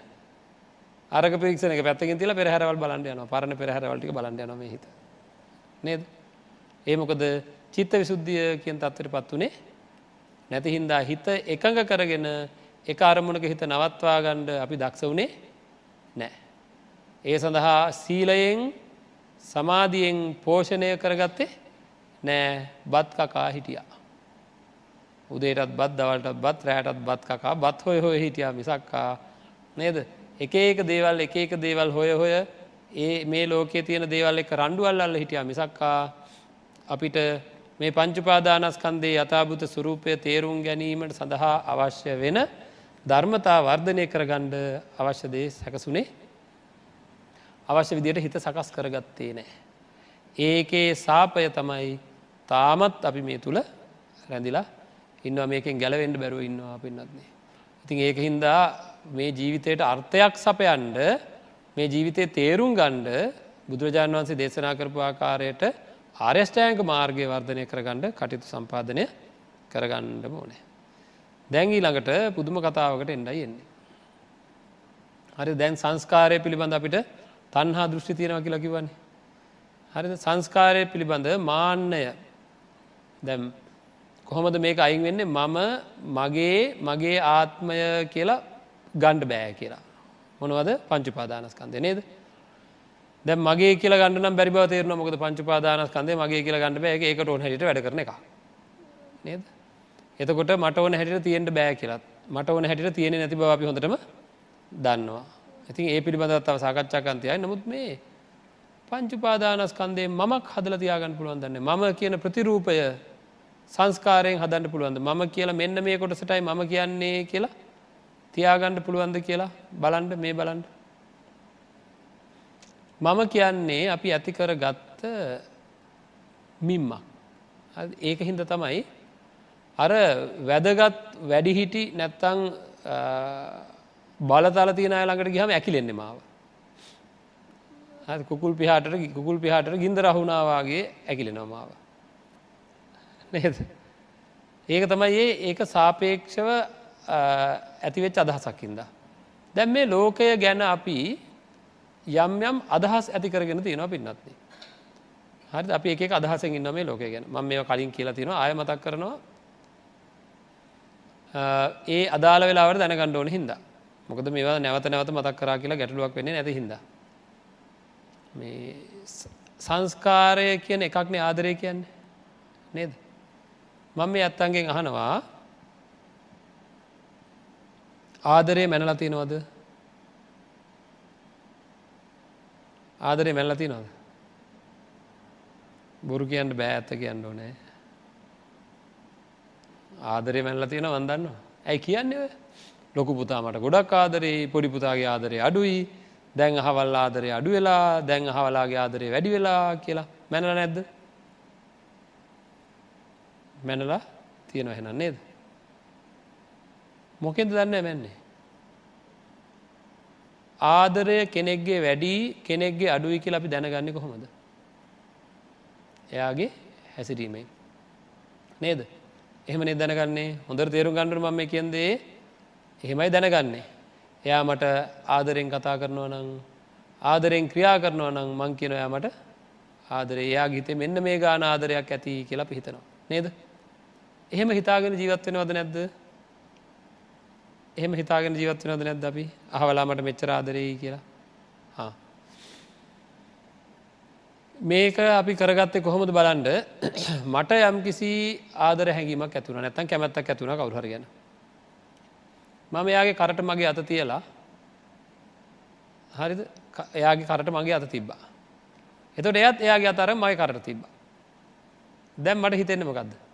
Speaker 1: අරක පිරික්ෂන එක පැත්තකින් තිල පෙරහරවල් බලන්ඩ යන පරණ පෙරහරවලටි බලන්ඩ යනම හිත. නේද? ඒමොකද චිත්ත විසුද්ධිය කියෙන් තත්වට පත් වනේ නැති හින්දා හිත එකඟ කරගෙන එක අරමුණක හිත නවත්වා ගණ්ඩ අපි දක්ෂ වනේ නෑ. ඒ සඳහා සීලයෙන් සමාධියෙන් පෝෂණය කරගත්තේ නෑ බත් කකා හිටියා. උදේටත් බත් දවල්ටත් බත් රෑටත් බත් කකා. බත් හොය හොය හිටියා මිසක්කා. නේද? එක ඒක දේවල් එක ඒක දේවල් හොය හොය ඒ මේ ලෝකයේ තියෙන දේවල් එක රණ්ඩුවල් අල්ල හිටියා මිසක්කා. අපිට මේ පංචුපාදානස්කන්දේ යථභූත සුරූපය තේරුම් ගැනීමට සඳහා අවශ්‍ය වෙන ධර්මතා වර්ධනය කරගණ්ඩ අවශ්‍යදේ සැකසුනේ අවශ්‍ය විදියට හිත සකස් කරගත්තේ නෑ. ඒකේ සාපය තමයි තාමත් අපි මේ තුළ රැඳිලා ඉන්නවා මේකෙන් ගැලවෙන්ඩ බැරුව ඉන්නවා පින්නත්න්නේ. ඉතින් ඒක හින්දා මේ ජීවිතයට අර්ථයක් සපයන්ඩ මේ ජීවිතය තේරුම් ගණ්ඩ බුදුරජාණන් වන්සේ දේශනා කරපු ආකාරයට ආර්යෂ්ඨායක මාර්ගය වර්ධනය කරගණ්ඩ කටයුතු සම්පාදනය කරගණ්ඩ ඕනෑ. දැන්ගී ළඟට පුදුම කතාවකට එන්ඩයි එන්නේ. හරි දැන් සංස්කාරය පිළිබඳ අපිට තන්හා දෘෂ්ටි තියෙනව කියලා කිවන්නේ. හරි සංස්කාරය පිළිබඳ මාන්නය දැම් කොහොමද මේක අයින් වෙන්නේ මම මගේ මගේ ආත්මය කියලා ගණ්ඩ බෑ කියලා. මොනවද පංචුපාදානස්කන්දය නේද. දැ මගේ කියල ගන්න බැරි තේරන මොකද පංචුපාදානස්කන්දේ මගේ කියල ගන්න බෑ ඒකට ඕන හට වැඩ කරන එක නේද. එතකොට මට ඕන හැට තියෙන්ට බෑ කියලත් මට ඕන හැට තියෙන නැති බව අපි හොඳටම දන්නවා. ඉතින් ඒ පිළිබඳවත්තාව සාකච්ඡාකන්තයයි නමුත් මේ පංචුපාදානස්කන්දේ මමක් හදල තියාගන්න පුළුවන් දන්නේ මම කියන ප්‍රතිරූපය සංස්කාරයෙන් හදන්න පුළුවන්ද? මම කියලා මෙන්න මේ කොටසටයි මම කියන්නේ කියලා තියාගණ්ඩ පුළුවන්ද කියලා බලන්ඩ මේ බලන්ඩ මම කියන්නේ අපි ඇතිකර ගත්ත මිම්මක්. ඒක හින්ද තමයි අර වැදගත් වැඩිහිටි නැත්තං බලතල තියෙන ළඟට ගහම ඇකිලෙන්නේ මාව. කුකුල් පිහාට කුකුල් පිහාට ගින්ද රහුණාවගේ ඇකිලෙනවා මාව. නේද? ඒක තමයි ඒ ඒක සාපේක්ෂව ඇතිවෙච් අදහසක්කින්ද දැන් මේ ලෝකය ගැන අපි යම් යම් අදහස් ඇති කරගෙන තියෙනවා පින්නත්න්නේ හරි අපි එක අදහසෙන් ඉන්න මේ ලෝකය ගැන. ම මේ කලින් කියලා තියෙනවා. ආය මතක් කරනවා. ඒ අදාළ වෙලාවට දැනගණ්ඩ ඕන හින්දා. මොකද මේවා නැවත නැවත මතක් කරා කියලා ගැටලුවක් වෙන්නේ නැති හිද මේ සංස්කාරය කියන එකක්නේ ආදරය කියන්නේ. නේද? මම මේ ඇත්තන්ගෙන් අහනවා. ආදරය මැනලති නොවද ආදරය මැල්ලති නොද බොරු කියන්න බෑ ඇත්ත කියන්න ඕනෑ. ආදරය මැල්ල තියෙන වන්දන්න ඇයි කියන්නේ ලොකු පුතාමට ගොඩක් ආදරේ පොඩි පුතාගේ ආදරය අඩුයි. දැන් අහවල් ආදරය අඩු වෙලා දැන් අහවලාගේ ආදරේ වැඩි වෙලා කියලා. මැනල නැද්ද? මැනලා තියෙන එහෙන නේද? මොකෙද දන්න මැන්නේ? ආදරය කෙනෙක්ගේ වැඩි කෙනෙක්ගේ අඩුයි කියලා අපි දැනගන්න කොහොමද? එයාගේ හැසිරීමෙන්. නේද? එහෙම නෙ දැනගන්නේ? හොඳර තේරු ගණඩු මම කියන්දේ එහෙමයි දැනගන්නේ. එයා මට ආදරෙන් කතා කරනවා නං ආදරෙන් ක්‍රියා කරනවා නං මං කියන යාමට ආදරේ. එයා ගිතේ මෙන්න මේ ගාන ආදරයක් ඇති කියලා පිහිතනවා නේද? එහෙම හිතාගෙන ජීවත් වෙනවද නැද්ද? එහෙම හිතාගෙන ජීවත් වෙනවද නැද්ද අපි? අහවලාමට මෙච්චර ආදරෙයි කියලා. මේක අපි කරගත්තේ කොහොමද බලන්ඩ මට යම් කිසි ආදර හැඟීමක් ඇතුන නැතන් කැමැත්තක් ඇතුන කවුහර ගැන. මම එයාගේ කරට මගේ අත තියලා හරිද? එයාගේ කරට මගේ අත තිබ්බා. එතොට එයත් එයාගේ අතර මයි කරට තිබ්බා. දැම් මට හිතෙන්න්නම ගදද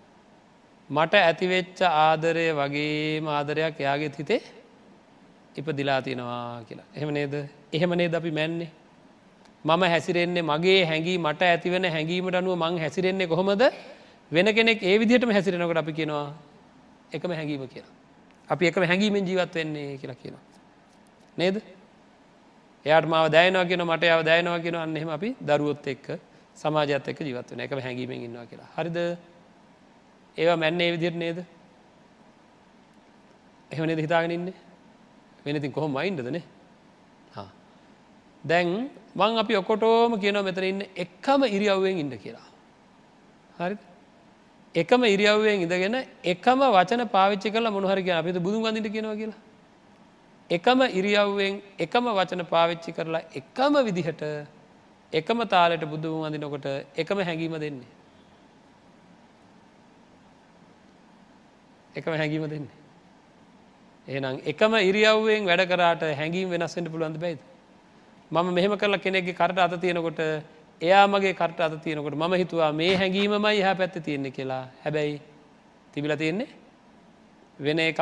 Speaker 1: මට ඇතිවෙච්ච ආදරය වගේ ආදරයක් එයාගේ හිතේ ඉප දිලාතිනවා කියලා. එහෙම නේද? එහෙම නේද අපි මැන්නේ? මම හැසිරෙන්නේ මගේ හැඟී මට ඇතිවෙන හැඟීමට අනුව මං හැසිරෙන්නේ කොහොමද? වෙන කෙනෙක් ඒ විදිහටම හැසිරෙනකට අපි කියෙනවා එකම හැඟීම කියලා. අපි එකම හැඟීමෙන් ජීවත් වෙන්නේ කියලා කියනවා. නේද? එයාට මාව දයනවා කියෙන මට යව දයනවා කියෙන අන්නෙම අපි දරුවොත් එක්ක සමාජත් එක්ක ජීවත් වෙන එකම හැඟීමෙන් ඉන්නවා කියලා. හරිද? ඒවා මැන්නේ විදිර නේද? එහෙම නේද හිතාගෙන ඉන්නේ? වෙනතින් කොහොම මයින්ඩදනේ දැන් මං අපි ඔකොටෝම කියනව මෙතන ඉන්න එක්කම ඉරියව්වෙන් ඉන්න කියලා. හරි එකම ඉරියව්වෙන් ඉඳගෙන එකම වචන පාවිච්චි කල මොහරි කිය අපිට බුදුන් ගඳට කියනවා කියලා. එකම ඉරියව්වෙන් එකම වචන පාවිච්චි කරලා එකම විදිහට එකම තාලට බුදුන් අඳනකොට එකම හැඟීම දෙන්නේ. එකම හැඟීම දෙන්නේ. එහෙනම් එකම ඉරියව්වෙන් වැඩ කරාට හැඟීම් වෙනස්සෙන්ට පුළුවන්ද බයිද මම මෙහෙම කරලා කෙනෙක්ගේ කරට අත තියෙනකොට එයා මගේ කරට අත තියෙනකොට ම හිතුවා මේ හැඟීමමයි එහ පැත්ත තියෙන්නේ කියලා. හැබැයි තිබිල තියෙන්නේ වෙන එකක්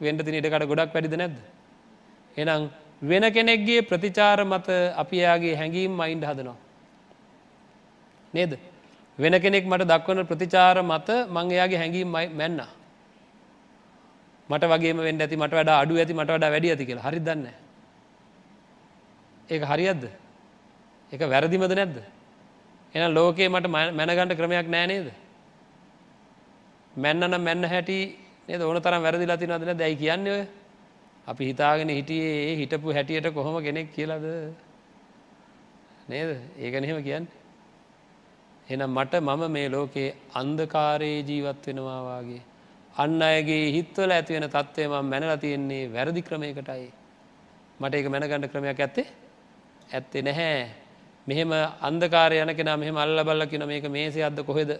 Speaker 1: වෙන්ඩ තින ඉඩකට ගොඩක් වැඩිද නැද්ද? එනම් වෙන කෙනෙක්ගේ ප්‍රතිචාර මත අපි එයාගේ හැඟීම් මයින්ඩ හදනවා. නේද? වෙන කෙනෙක් මට දක්වන ප්‍රතිචාර මත මං එයාගේ හැඟීම් මැන්න. මට වගේ වෙන්ඩ ඇති මට වඩා අඩු ඇති මට වඩා වැඩි ඇති කියලා. හරි දන්නේ ඒක හරියද්ද? එක වැරදිමද නැද්ද? එන ලෝකයේ මට මැනගණඩ ක්‍රමයක් නෑ නේද? මැන්නනම් මැන්න හැටි නේද? ඕන තරම් වැරදිලා තිනදන දැයි කියන්නේ ඔය? අපි හිතාගෙන හිටියේ හිටපු හැටියට කොහොම කෙනෙක් කියලද? නේද? ඒක නෙහෙම කියන්න. එනම් මට මම මේ ලෝකයේ අන්දකාරයේ ජීවත් වෙනවාවාගේ අන්න අයගේ හිත්වල ඇතිවෙන තත්ත්වය ම මැනලා තියෙන්නේ වැරදි ක්‍රමයකටයි. මට ඒක මැනගණඩ ක්‍රමයක් ඇත්තේ ඇත්තේ නැහැ. මෙහෙම අන්දකාර යන කෙන මෙහම අල්ල බල්ල කියෙන මේක මේසේ අද කොහෙද?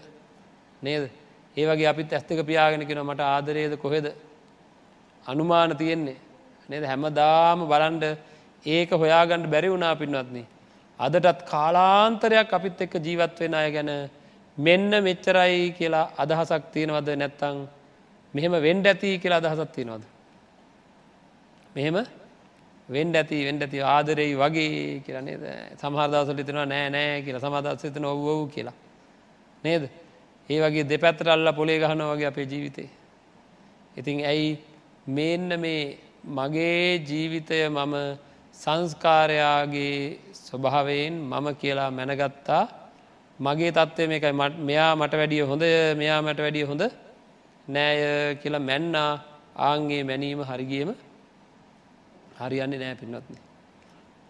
Speaker 1: නේද? ඒ වගේ අපිත් ඇස්තක පියාගෙන කෙන මට ආදරයද කොහෙද? අනුමාන තියෙන්නේ. නේද? හැම දාම බලන්ඩ ඒක හොයාගණඩ බැරි වුණා පින්වත්න්නේ. අදටත් කාලාන්තරයක් අපිත් එක්ක ජීවත් වෙන අය ගැන මෙන්න මෙච්චරයි කියලා අදහසක් තියෙනවද නැත්තං මෙහෙම වෙන්ඩ ඇති කියලා අදහසක් තියෙනවද. මෙහෙම වෙන්ඩ ඇති වෙන්ඩ ඇති ආදරෙයි වගේ කියරන්නේ සමහරදවසල තිනවා නෑ නෑ කියලා සමදස්සතන ඔව්වූ කියලා. නේද ඒ වගේ දෙපැත්තර අල්ල පොලේ ගහන වගේ අපේ ජීවිතේ. ඉතින් ඇයි මේන්න මේ මගේ ජීවිතය මම සංස්කාරයාගේ ස්වභාවයෙන් මම කියලා මැනගත්තා මගේ තත්ත්වය මේකයි මෙයා මට වැඩිය හොඳ මෙයා මට වැඩිය හොඳ නෑය කියලා මැන්නා ආන්ගේ මැනීම හරිගියම හරියන්නේ නෑ පින්වත්න.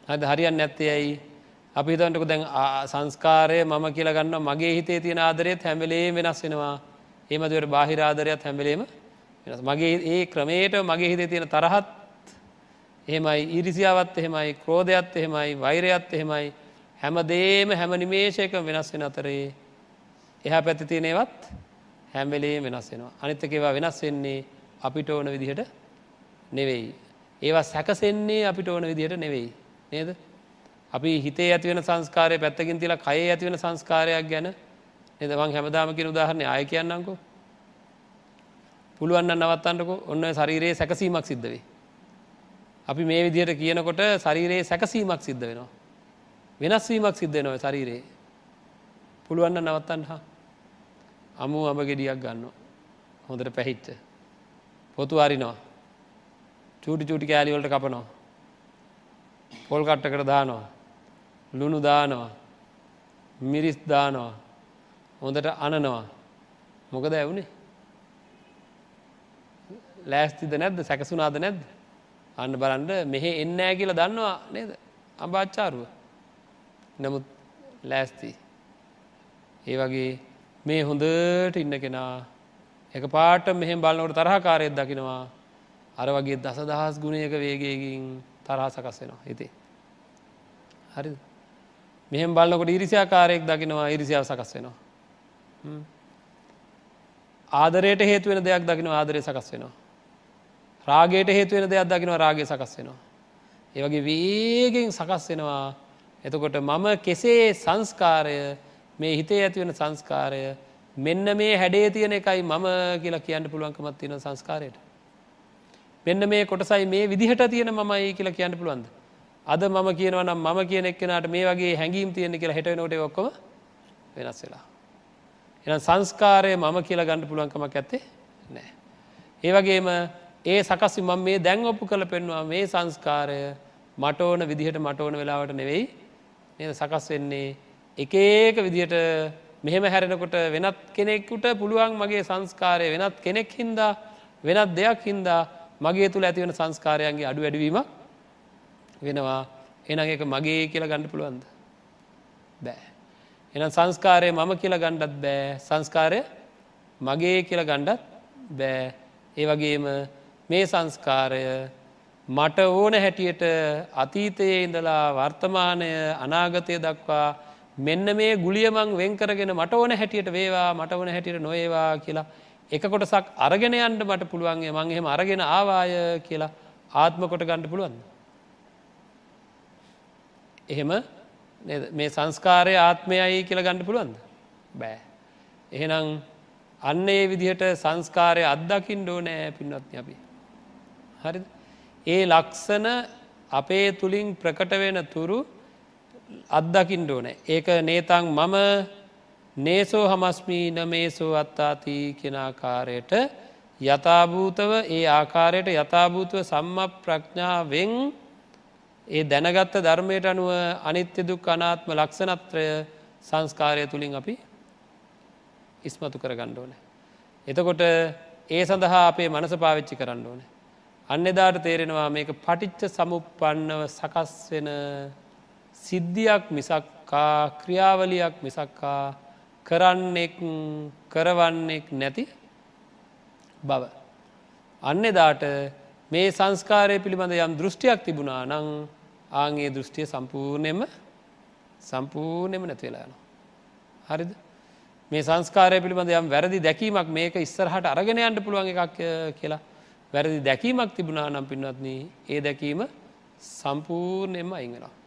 Speaker 1: හද හරියන්න නැත්තේ ඇයි? අපි හිතන්ටක දැන් සංස්කාරය මම කියලා ගන්න මගේ හිතේ තියෙන ආදරයත් හැමලේ වෙනස් වෙනවා. ඒමදුවට බාහිරාදරයක් හැමලේම මගේ ඒ ක්‍රමයට මගේ හිතේ තියෙන තරහත් එහෙමයි ඉරිසිාවත් එහෙමයි ක්‍රෝධයක්ත් එහෙමයි වෛරයත් එහෙමයි හැම දේම හැම නිමේශයක වෙනස් වෙන අතරේ එහා පැත්ති තියෙනේවත් හැම්වෙලේ වෙනස් වෙනවා අනිත්තකේවා වෙනස් වෙන්නේ අපිට ඕන විදිහට නෙවෙයි. ඒවා සැකසෙන්නේ අපිට ඕන විදිහට නෙවෙයි. නේද? අපි හිතේ ඇතිවෙන සංස්කාරය පැත්තකින් තිලා කයේ ඇතිවෙන සංස්කාරයක් ගැන නේද මං හැමදාම කියන උදාහරණය ආය කියන්නම්කෝ. පුළුවන් නවත්තන්නකෝ ඔන්න ශරීරයේ සැකසීමක් සිද්ධ වේ. අපි මේ විදිහට කියනකොට ශරීරයේ සැකසීමක් සිද්ධ වෙනවා. වෙනස්වීමක් සිද්ධ නොව ශරීරයේ පුළුවන්න නවත්තන්න හා අමු අම ගෙඩියක් ගන්න හොඳට පැහිච්ච. පොතු අරිනවා. චූටි චූටි කෑලිවලට කපනවා. පොල් කට්ටකට දානවා. ලුණු දානවා. මිරිස් දානවා. හොඳට අනනවා. මොකද ඇවුනේ? ලෑස්තිද නැද්ද? සැකසුනාද නැද්ද? අන්න බලන්ඩ මෙහෙ එන්නෑ කියලා දන්නවා නේද? අභාච්චාරුව නමුත් ලෑස්ති. ඒ වගේ මේ හොඳට ඉන්න කෙනා එක පාට මෙහෙම බලන්නකට තරහකාරයත් දකිනවා. අර වගේ දස දහස් ගුණයක වේගයකින් තරහා සකස් වෙනවා හිතේ. හරි මෙහෙම බලන්නකොට ඉරිසියාකාරයෙක් දකිනවා ඉරිසියාව සකස් වෙනවා. ආදරයට හේතු වෙන දෙයක් දකිනවා ආදරය සකස් වෙනවා. රාගයට හේතුවෙන දෙයක් දකිනවා රාගය සකස් වෙනවා. ඒවගේ වේගෙන් සකස් වෙනවා. එතකොට මම කෙසේ සංස්කාරය මේ හිතේ ඇතිවෙන සංස්කාරය මෙන්න මේ හැඩේ තියෙන එකයි මම කියලා කියන්න පුළුවන්කමත් තියෙන සංස්කාරයට. මෙන්න මේ කොටසයි මේ විදිහට තියෙන මමයි කියලා කියන්න පුළුවන්ද. අද මම කියනවනම් මම කියන එක්කෙනට මේ වගේ හැඟීම් තියෙන කියලා හෙටවෙනට ඔක්කොම වෙනස් වෙලා. එන සංස්කාරය මම කියලා ගණඩ පුළුවන්කමක් ඇත්තේ නෑ. ඒවගේම ඒ සකස් මම මේ දැන් ඔප්පු කළ පෙන්වා මේ සංස්කාරය මට ඕන විදිහට මට ඕන වෙලාවට නෙවෙයි නද සකස් වෙන්නේ එකඒක විදිහට මෙහෙම හැරෙනකොට වෙනත් කෙනෙක්කුට පුළුවන් මගේ සංස්කාරය වෙනත් කෙනෙක් හින්දා වෙනත් දෙයක් හින්දා මගේ තුළ ඇතිවෙන සංස්කාරයන්ගේ අඩු වැඩවීම වෙනවා. එන එක මගේ කියලා ගණඩ පුළුවන්ද? බෑ. එන සංස්කාරය මම කියලා ගණ්ඩත් බෑ. සංස්කාරය මගේ කියලා ගණ්ඩත් බෑ. ඒ වගේම මේ සංස්කාරය මට ඕන හැටියට අතීතයේ ඉඳලා වර්තමානය අනාගතය දක්වා මෙන්න මේ ගුලියමං වෙන්කරගෙන මට ඕන හැටියට වේවා මට ඕන හැටියට නොඒවා කියලා එක කොටසක් අරගෙන යන්ට මට පුළුවන්ගේ මං එහෙම අරගෙන ආවාය කියලා ආත්ම කොට ගණඩ පුළුවන්. එහෙම මේ සංස්කාරය ආත්මයයි කියලා ගණඩ පුළුවන්ද. බෑ. එහෙනම් අන්න ඒ විදිහට සංස්කාරය අත්දකිින් ඩෝ නෑ පින්නත්න අපි. හරි ඒ ලක්සන අපේ තුළින් ප්‍රකට වෙන තුරු අත්දකිින්ට ඕන ඒක නේතං මම නේසෝ හමස්මී නමේසෝ අත්තාතිී කෙනාකාරයට යථභූතව ඒ ආකාරයට යථභූතව සම්ම ප්‍රඥාවෙන් ඒ දැනගත්ත ධර්මයට අනුව අනිත්‍ය දුක් අනාත්ම ලක්ෂණත්‍රය සංස්කාරය තුළින් අපි ඉස්මතු කර ගණ්ඩ ඕන. එතකොට ඒ සඳහා අපේ මනස පාවිච්චි කරන්න ඕනේ. අන්න එදාට තේරෙනවා මේක පටිච්ච සමුපන්නව සකස් වෙන සිද්ධියක් මිසක්කා ක්‍රියාවලියක් මිසක්කා කරන්නෙක් කරවන්නෙක් නැති බව. අන්න එදාට මේ සංස්කාරය පිළිබඳ යම් දෘෂ්ටියක් තිබුණා නං ආගේ දෘෂ්ටිය සම්පූර්ණයම සම්පූර්ණයම නැතිවෙලා යන. හරිද මේ සංස්කාරය පිළිබඳ යම් වැරදි දැකීමක් මේක ඉස්සරහට අරගෙන යන්න පුළුවන් එකක් කියලා වැරදි දැකීමක් තිබුණා නම් පින්වත්න ඒ දැකීම සම්පූර්ණයෙන්ම අයිංගෙනවා.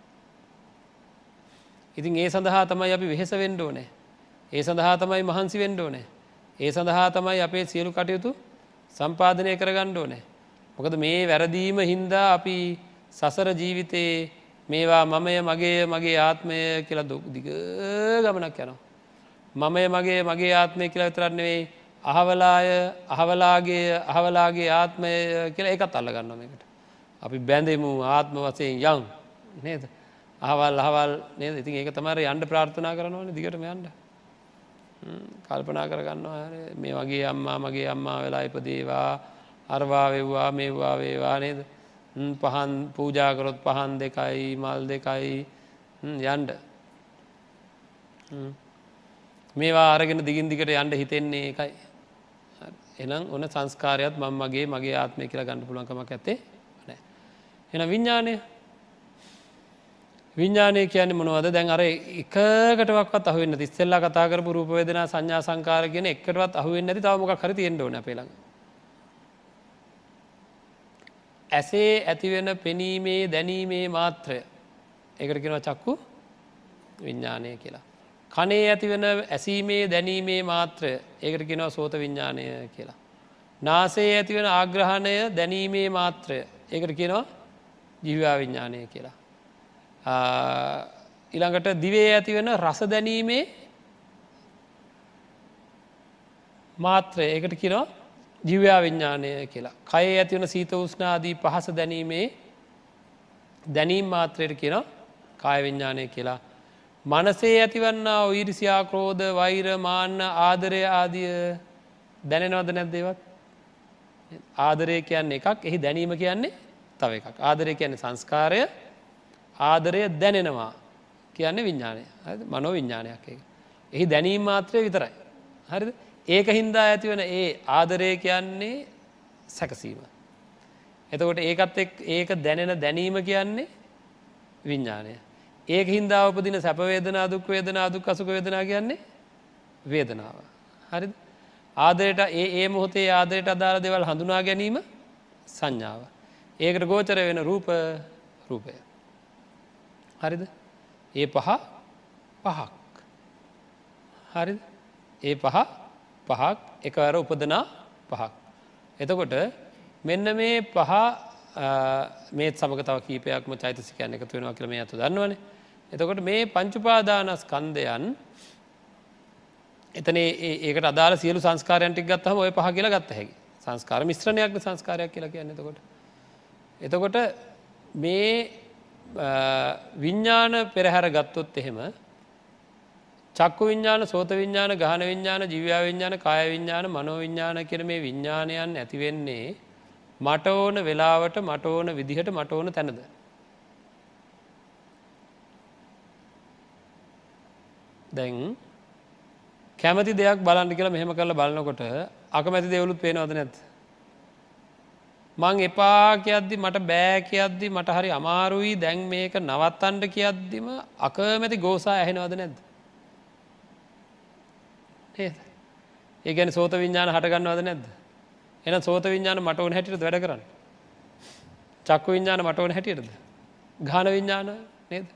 Speaker 1: ඉතින් ඒ සඳහා තමයි අපි වෙහෙස වෙන්ඩ ඕනෑ ඒ සඳහා තමයි මහන්සි වෙන්ඩ ඕනෑ ඒ සඳහා තමයි අපේ සියලු කටයුතු සම්පාධනය කරගණ්ඩ ඕනෑ මොකද මේ වැරදීම හින්දා අපි සසර ජීවිතයේ මේවා මමය මගේ මගේ ආත්මය කියලා දුක් දිග ගමනක් යනවා. මමය මගේ මගේ ආත්මය කියලා විතරන්නෙවෙයි අහවලාය අහවලාගේ අහවලාගේ ආත්මය කියලා එකත් අල්ල ගන්නම එකට. අපි බැඳෙමු ආත්ම වසයෙන් යං නේද. අහවල් අහවල් නේද? ඉතින් ඒක තමර යන්ඩ ප්‍රාර්ථනා කරනවන දිගටම යන්ඩ. කල්පනා කරගන්නවා මේ වගේ අම්මා මගේ අම්මා වෙලා ඉපදේවා අරවා වෙව්වා මේවා වේවා නේද? පහන් පූජාකරොත් පහන් දෙකයි මල් දෙකයි. යන්ඩ මේවා අරගෙන දිගින් දිකට යන්ඩ හිතෙන්නේ එකයි එනම් ඔන සංස්කාරයත් මං මගේ මගේ ආත්මය කියලා ගණඩ පුළන්කමක් ඇත්තේ නෑ එන විඤ්ඥානය විඤ්ඥානය කියන්නේ මොනවද දැන් අර එකකටවත් අහුවෙන්න තිස්සෙල්ලා කතා කරපු රූපවේදන සංඥා සංකාර කියන එකටවත් අහුවෙන් නැති තවමක් හරි තියෙන්ට ඕන පෙළඟ ඇසේ ඇතිවෙන පෙනීමේ දැනීමේ මාත්‍රය එකට කෙනව චක්කු විඤ්ඥානය කියලා. කනේ ඇතිවෙන ඇසීමේ දැනීමේ මාත්‍රය ඒකට කෙනව සෝත විඤ්ඥානය කියලා. නාසේ ඇතිවෙන ආග්‍රහණය දැනීමේ මාත්‍රය ඒකට කියනවා ජිව්‍යා විඤ්ඥානය කියලා. ඉළඟට දිවේ ඇතිවෙන රස දැනීමේ මාත්‍රය ඒකට කියනවා ජීවයා විඤ්ඥානය කියලා. කය ඇතිවන සීත උස්නාදී පහස දැනීමේ දැනීම් මාත්‍රයට කියන කාය විඤ්ඥානය කියලා. මනසේ ඇතිවන්න ඔයිරිසියා ක්‍රෝධ වෛර මාන්න ආදරය ආදිය දැනෙනවද නැද්දේවත්. ආදරය කියන්නේ එකක් එහි දැනීම කියන්නේ තව එකක්. ආදරය කියන්නේ සංස්කාරය ආදරය දැනෙනවා කියන්නේ විඤ්ඥානය මනෝ විඤ්ඥානයක් එක. එහි දැනීම් මාත්‍රය විතරයි. හරිද ඒක හින්දා ඇතිවන ඒ ආදරය කියන්නේ සැකසීම. එතකොට ඒකත් එක් ඒක දැනෙන දැනීම කියන්නේ විඤ්ඥානය. ඒක හින්දා උපදින සැපවේදනා දුක් වේදනා දුක් අසුක වේදනා කියන්නේ වේදනාව. හරි ආදරයට ඒ ඒ මොහොතේ ආදරයට අදාළ දෙවල් හඳුනා ගැනීම සංඥාව. ඒකට ගෝචර වෙන රූප රූපය. හරිද ඒ පහ පහක් හරිද ඒ පහ පහක් එකවර උපදනා පහක්. එතකොට මෙන්න මේ පහ මේ සමක තව කීපයක්ම චෛතසිකයන්න එකතු වෙනවා කියම ඇතු දන්නවන. එතකොට මේ පංචුපාදානස් කන්දයන් එතන ඒකට අදාල සියලු සංස්කාරයන්ටික් ගත්තම ඔය පහ කියලා ගත්ත හැකි සංස්කාර මිශ්‍රණයක්ද සංස්කාරයක් කියලා කියන්න එතකොට. එතකොට මේ විඤ්ඥාන පෙරහැර ගත්තොත් එහෙම චක්කු විඤ්ඥාන සෝත විඤ්ඥාන ගහන විඤ්ඥාන ජීවයා විඤ්ඥාන කාය විඤ්ඥාන මනෝ විඤ්ඥාන කර මේ විඤ්ඥානයන් ඇතිවෙන්නේ මට ඕන වෙලාවට මට ඕන විදිහට මට ඕන තැනද. දැන් කැමති දෙයක් බලන්න කියලා මෙහෙම කරලා බලන්නකොට අකමැති දෙවලුත් පේනවද නැත්. මං එපා කියද්දි මට බෑ කියද්දි මට හරි අමාරුයි. දැන් මේක නවත්තන්ට කියද්දිම අකමැති ගෝසා ඇහෙනවද නැද්ද. නේද? ඒ ගැන සෝත විඤ්ඥාන හටගන්නවද නැද්ද? එන සෝත විඤ්ඥාන මට ඕන හැටිට වැඩ කරන්න? චක්ක විඤ්ඥාන මට ඕන හැටියටද? ගාන විඤ්ඥාන නේද?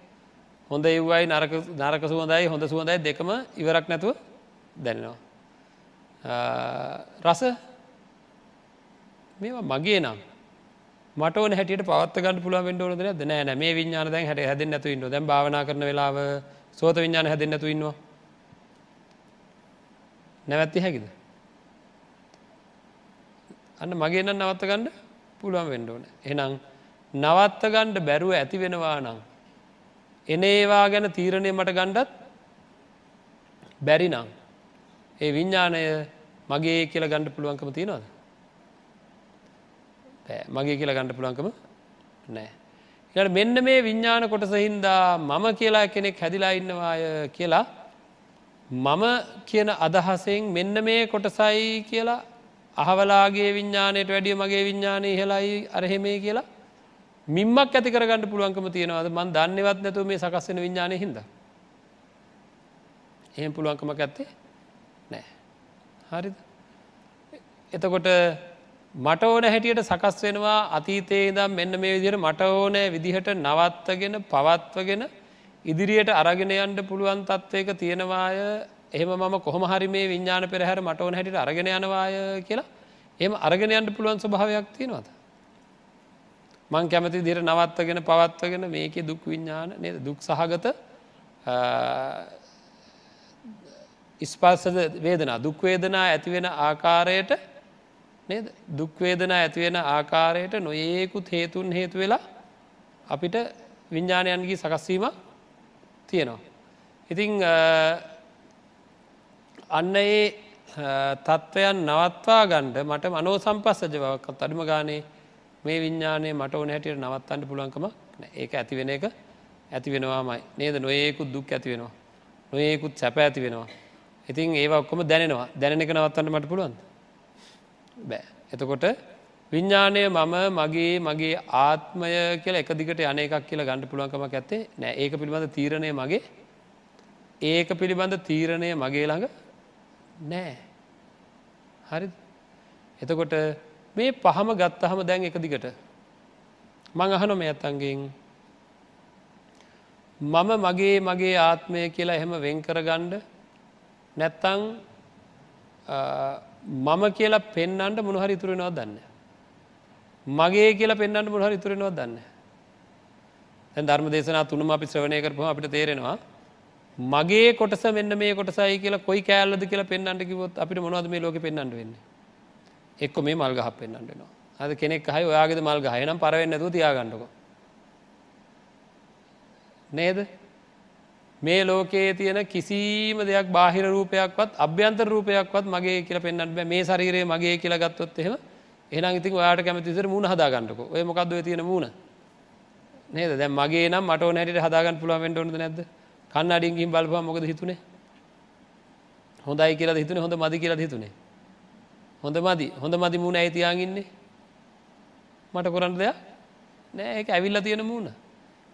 Speaker 1: හොඳ එව්වයි නරක නරක සුවඳයි හොඳ සුවඳයි දෙකම ඉවරක් නැතුව දැන්නවා. රස? මේවා මගේ නම් මට හැට පවත් ගන්න පුළුව වෙන්ඩ ෝද නෑ මේ විඤ්ඥාන දැන් හැට හැද නැතු ඉන්න දැන් භාවනා කරන වෙලාව සෝත විඤ්ඥාන හැදෙන් නැතු ඉන්නවා නැවැත්ති හැකිද. අන්න මගේ නම් නවත්ත ගණ්ඩ පුළුවන් වෙන්ඩ ඕන. එනම් නවත්ත ගණ්ඩ බැරුව ඇති වෙනවා නං. එන ඒවා ගැන තීරණය මට ගණ්ඩත් බැරි නං. ඒ විඤ්ඥානය මගේ කියල ගණ්ඩ පුළුවන්කම තියෙනවාද. මගේ කියලා ගණ්ඩ පුළුවන්කම නෑ. එට මෙන්න මේ විඤ්ඥාන කොටසහින්දා මම කියලා කෙනෙක් හැදිලා ඉන්නවාය කියලා මම කියන අදහසෙන් මෙන්න මේ කොටසයි කියලා අහවලාගේ විඤ්ඥානයට වැඩිය මගේ විඤ්ඥානය හෙලයි අරහෙමේ කියලා මින්මක් ඇති කරගන්න පුළුවන්කම තියෙනවද මන් දන්නවත් නැතුව මේ සකස්සෙන විඤ්ඥානය හිද. එහෙම පුළුවන්කමක් ඇත්තේ නෑ. හරිද. එතකොට මට ඕන හැටියට සකස් වෙනවා අතීතයේ දම් මෙන්න මේ විදිහට මට ඕනෑ විදිහට නවත්තගෙන පවත්වගෙන ඉදිරියට අරගෙන යන්ට පුළුවන් තත්ත්වයක තියෙනවාය. එහෙම මම කොහොම හරි මේ විඤ්ඥාන පෙරහැර මට ඕන හැටිට අරගෙන යනවාය කියලා. එම අරගෙන යන්ට පුළුවන් ස්වභාවයක් තියෙනවද. මං කැමති දිර නවත්තගෙන පවත්වගෙන මේක දුක් විඤ්ඥාන නද? දුක් සහගත ස්පාසද වේදනා දුක්වේදනා ඇතිවෙන ආකාරයට නේද දුක්වේදනා ඇතිවෙන ආකාරයට නොඒකුත් හේතුන් හේතු වෙලා අපිට විඤ්ඥානයන්ගේ සකස්වීම තියෙනවා. ඉතිං අන්න ඒ තත්ත්වයන් නවත්වා ගණ්ඩ මට මනෝ සම්පස්සජ බවක්ත් අඩුම ගානේ මේ විඤ්ඥානය මට ඕන හැටියට නවත්තන්න පුළුවන්කම ඒක ඇතිවෙන එක ඇති වෙනවාමයි නේද නොඒකුත් දුක් ඇති වෙනවා. නොඒකුත් සැප ඇති වෙනවා. ඉතින් ඒ ඔක්කොම දැනෙනවා දැන එක නවත්තන්න මට පුළුවන් බෑ. එතකොට විඤ්ඥානය මම මගේ මගේ ආත්මය කියලා එක දිගට යන එකක් කියලා ගණඩ පුළුවන්කමක් ඇත්තේ නෑ. ඒක පිළිබඳ තීරණය මගේ. ඒක පිළිබඳ තීරණය මගේ ළඟ නෑ. හරි එතකොට මේ පහම ගත්තහම දැන් එක දිගට මං අහනො මේ ඇත්තන්ගෙන් මම මගේ මගේ ආත්මය කියලා එහෙම වෙන් කරගණ්ඩ නැත්තං මම කියලා පෙන්නන්ට මොනහරි ඉතුරෙනවා දන්න. මගේ කියලා පෙන්න්නට මොහරි ඉතුරෙනවා දන්න. ධර්ම දේශනා තුනම අපි ශ්‍රවණය කරපම අපිට තේරෙනවා මගේ කොටස මෙන්න මේ කොටසයි කියලා කොයි කෑල්ලද කියලා පෙන්න්නට කිවොත් අපිට මොනවද මේ ලෝක පෙන්න්නට වෙන්න? එක්ක මේ මල්ගහ පෙන්න්නටනවා අද කෙනෙක් හයි ඔයාගෙද මල්ගහ නම් පරවෙන්න තු තියාගන්නක. නේද? මේ ලෝකයේ තියෙන කිසිීම දෙයක් බාහිර රූපයක්වත් අභ්‍යන්තර රූපයක්වත් මගේ කියල පෙන්න්නට බෑ. මේ ශරීරයේ මගේ කියලා ගත්තොත් එහෙම. එහනම් ඉතින් ඔයාට කැමතිසර මුණ හදාගන්නක. ඔය මොකක්ද තියෙන මුණ? නේද? දැ මගේ නම් මට නැට හදාගන්න පුළුවන්ට ඕොද නැද කන්න අඩින්ගින් බලපා මොකද හිතුනේ? හොඳයි කියලා හිතුන? හොඳ මදි කියලා හිතුනේ? හොඳ මදි. හොඳ මදි මුණ ඇතියාගන්නේ මට කොරන්න දෙයක් නෑ. එක ඇවිල්ල තියෙන මුණ.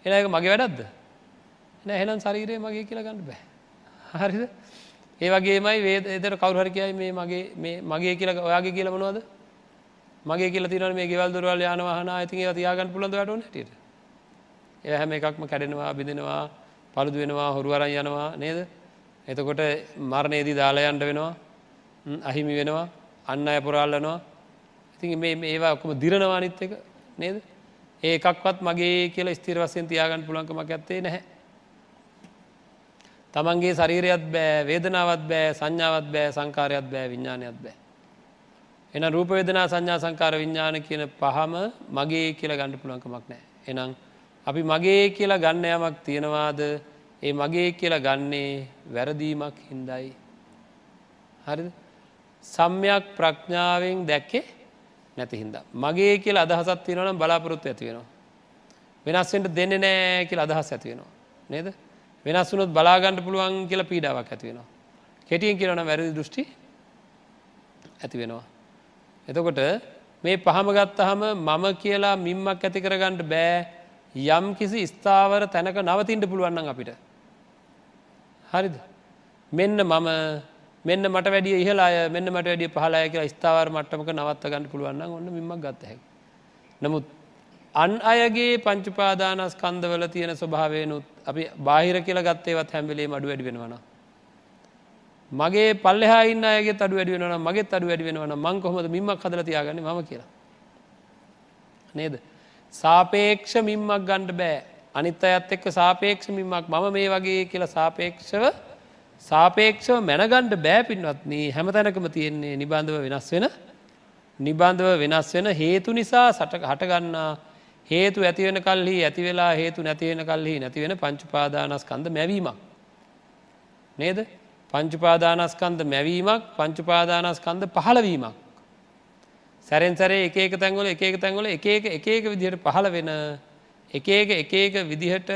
Speaker 1: එන එක මගේ වැඩක්ද? නැහෙනම් ශරීරය මගේ කියලා ගන්න බෑ. හරිද? ඒ වගේමයි වේද එතර කවුහර කියයි මේ මගේ මේ මගේ කියලා ඔයාගේ කියල මනවාද? මගේ කියල තින මේ ගෙවල් දුරවල් යන වහන ඇති තියාගන්න පුළඳ වැටන ට එය හැම එකක්ම කැඩෙනවා බිඳෙනවා පළුදු වෙනවා හොරුවරන් යනවා නේද? එතකොට මරණයේදී දාලායන්ට වෙනවා අහිමි වෙනවා අන්න අය පුරාල්ලනවා. ඉතින් මේ ඒවා ඔක්කොම දිරනවා අනිත් එක නේද? ඒකක්වත් මගේ කියලා ස්තිර වසයෙන් තියාගන්න පුළන්කමක් ඇත්තේ නැහැ. තමන්ගේ ශරීරයත් බෑ වේදනාවත් බෑ සංඥාවත් බෑ සංකාරයක් බෑ විඤ්ඥානයක් බෑ. එන රූපවේදනා සංඥා සංකාර විඤ්ඥාන කියන පහම මගේ කියලා ගණඩ පුළන්කමක් නෑ. එනම් අපි මගේ කියලා ගන්න යමක් තියෙනවාද ඒ මගේ කියලා ගන්නේ වැරදීමක් හින්දයි. හරි සම්යක් ප්‍රඥාවෙන් දැක්කේ නැති හින්ද. මගේ කියලා අදහසත් තියෙනවනම් බලාපොරොත්තු ඇති වෙනවා. වෙනස්වෙන්ට දෙන්න නෑ කියලා අදහස් ඇති වෙනවා. නේද? වෙනස් වුනොත් බලාගණඩ පුළුවන් කියලා පීඩාවක් ඇති වෙනවා. කෙටියෙන් කියරන වැරදි දෘෂ්ටි ඇති වෙනවා. එතකොට මේ පහම ගත්තහම මම කියලා මින්මක් ඇති කරගන්නට බෑ යම් කිසි ස්ථාවර තැනක නවතින්ට පුළුවන්න අපිට. හරිද. මෙන්න මම මෙන්න මට වැඩිය ඉහලාය මෙන්න මට වැඩිය පහලාය කියලා ස්ථාවර මට්ටමක නවත්ත ගන්න පුළුවන්න ඔන්න මින්මක් ගත්තහැ. නමුත් අන් අයගේ පංචුපාදානස් කන්දවල තියෙන ස්වභාවයනුත් අපි බාහිර කියල ගත්තේවත් හැම්බිලේ අඩු වැඩි වෙනවන. මගේ පල්ලෙහාන්න අයගේ අඩු වැඩි වෙන මගේ අඩු වැඩි වෙනවන මං කොහොමද මින්මක් හදල තියාගන්න ම කියලා. නේද. සාපේක්ෂ මින්මක් ගණ්ඩ බෑ අනිත් අයත් එක්ක සාපේක්ෂ මින්මක් මම මේ වගේ කියලා සාපේක්ෂව සාපේක්ෂව මැනගණ්ඩ බෑපින්වත්න හැම තැනකම තියෙන්නේ නිබන්ධව වෙනස් වෙන නිබන්ධව වෙනස් වෙන හේතු නිසා සට හටගන්නා හේතු ඇතිවෙන කල්හි ඇති වෙලා හේතු නැතිවෙන කල්හි නැතිවෙන පංචුපාදානස්කන්ද මැවීමක්. නේද පංචුපාදානස්කන්ද මැවීමක් පංචුපාදානස්කන්ද පහළවීමක්. සැරෙන් සැරේ එක එක තැන්ගොල එක එක තැන්ගොල එක එක එක එක විදිහට පහළ වෙන එක එක එක එක විදිහට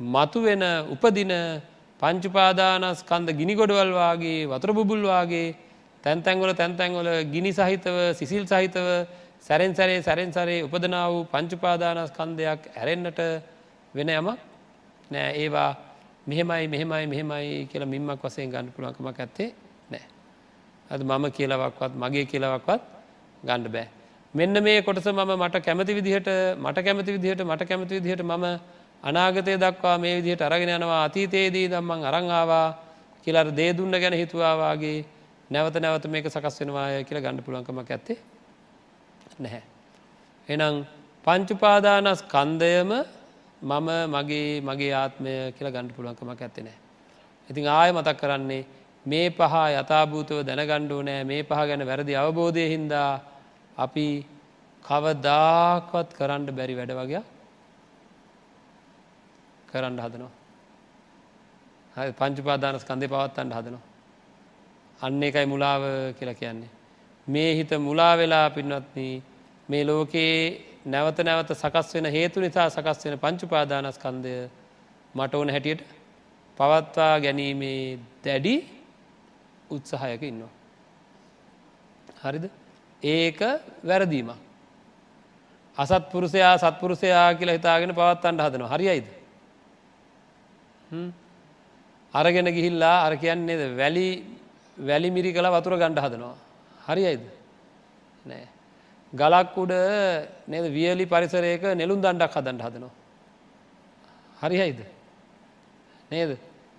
Speaker 1: මතු වෙන උපදින පංචුපාදානස්කන්ද ගිනිගොඩවල්වාගේ වතුර බුබුල්වාගේ තැන්තැන්ගොල තැන්තැන්ගොල ගිනි සහිතව සිසිල් සහිතව සැරෙන් සැරේ සැරෙන් සරේ උපදනා වූ පංචුපාදානස්කන්දයක් ඇරෙන්න්නට වෙන යම නෑ ඒවා මෙහෙමයි මෙහෙමයි මෙහෙමයි කියලා මින්මක් වසයෙන් ගන්න පුළුවන්කමක් ඇත්තේ නෑ. අද මම කියලවක්වත් මගේ කියලවක්වත් ගණ්ඩ බෑ. මෙන්න මේ කොටස මම මට කැමති විදිහට මට කැමති විදිහට මට කැමති විදිහට මම අනාගතය දක්වා මේ විදිහට අරගෙන යනවා අතීතයේදී දම්මන් අරංආවා කියලර දේදුන්න ගැන හිතුවාවාගේ නැවත නැවත මේක සකස් වෙනවාය කියලා ගණඩ පුළන්කමක් ඇත්තේ නැහැ. එනම් පංචුපාදානස් කන්දයම මම මගේ මගේ ආත්මය කියලා ගණඩ පුළුවන්කමක් ඇත්තෙනෑ. ඉතින් ආය මතක් කරන්නේ මේ පහ යථභූතව දැනගණ්ඩුව නෑ මේ පහ ගැන වැරදි අවබෝධය හින්දා අපි කවදාක්වත් කරන්න බැරි වැඩ වගේ කරන්න හදනවා පංචුපාදානස් කන්දේ පවත්තන්ට හදනවා අන්න එකයි මුලාව කියලා කියන්නේ මේ හිත මුලා වෙලා පින්වත්න මේ ලෝකයේ නැවත නැවත සකස් වෙන හේතු නිසා සකස් වෙන පංචුපාදානස්කන්දය මට ඕන හැටියට පවත්වා ගැනීමේ දැඩි උත්සාහයක ඉන්නවා. හරිද ඒක වැරදීමක්. අසත්පුරුෂයා සත්පුරුෂයා කියලා හිතාගෙන පවත්තන්ට හදනවා හරියිද. අරගෙන ගිහිල්ලා අර කියන්නේද වැලි වැලි මිරි කළ වතුර ගණ්ඩ හදනවා. හරියිද නෑ. ගලක් උඩ නද වියලි පරිසරයක නෙළුම් දණ්ඩක් හදන්ට හදනවා. හරිහයිද නේද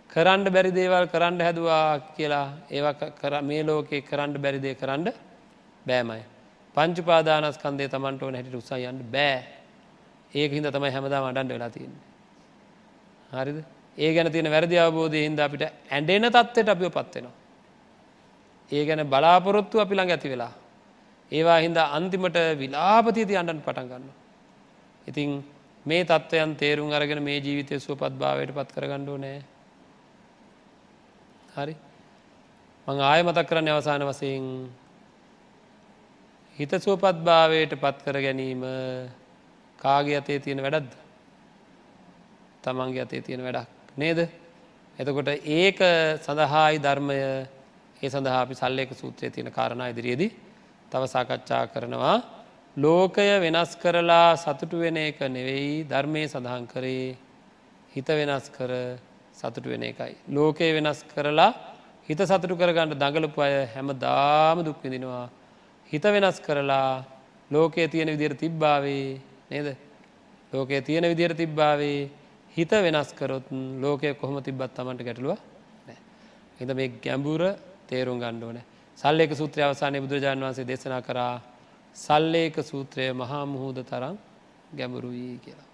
Speaker 1: කරන්න බැරි දේවල් කරන්න හැදවා කියලා ඒවා කර මේ ලෝකේ කරන්න බැරිදේ කරන්න බෑමයි. පංචුපාදානස්කන්දේ තමන්ට ඕන හැට උත්සායන්ට බෑ ඒක හිද තමයි හැමදා අඩන්ඩ වෙලා තියන්නේ. හරිද ඒ ගැන තියෙන වැරදි අවබෝධය හින්ද අපිට ඇඩෙන තත්වට අපිෝ පත්වෙනවා. ඒ ගැන බලාපොරොත්තු අපි ළඟ ඇති වෙලා. ඒවා හින්දා අන්තිමට විලාපතියති අන්ඩන් පටන් ගන්න. ඉතිං මේ තත්ත්වයන් තේරුම් අරගෙන මේ ජීවිතය සුවපත් භාවයට පත් කරගණ්ඩෝ නෑ හරි මං ආය මතක් කරන්න අවසාන වසයෙන් හිත සුවපත් භාවයට පත් කර ගැනීම කාගේ අතේ තියෙන වැඩක්ද තමන්ගේ අතේ තියෙන වැඩක් නේද එතකොට ඒක සඳහායි ධර්මය ඒ සඳහා අපි සල්ලේක සූත්‍රය තියෙන කාරණ ඉදිරියේදී තව සාකච්ඡා කරනවා ලෝකය වෙනස් කරලා සතුටු වෙන එක නෙවෙයි ධර්මය සඳහන් කරේ හිත වෙනස් කර සතුටු වෙන එකයි. ලෝකය වෙනස් කරලා හිත සතුටු කරගන්නට දඟලපු අය හැම දාම දුක්විදිනවා. හිත වෙනස් කරලා ලෝකයේ තියෙන විදිර තිබ්බාවේ නේද. ලෝකයේ තියෙන විදිර තිබ්බාවේ හිත වෙනස් කරොත් ලෝකය කොහොම තිබ්බත් තමන්ට ගැටලුව හිත මේ ගැඹුර තේරුම් ගණ්ඩෝනෑ සල්ලේක සූත්‍රය අවසානය බුදුරජාණන් වන්සේ දේශනා කරා සල්ලේක සූත්‍රය මහා මුහූද තරම් ගැඹුරුවී කියලා.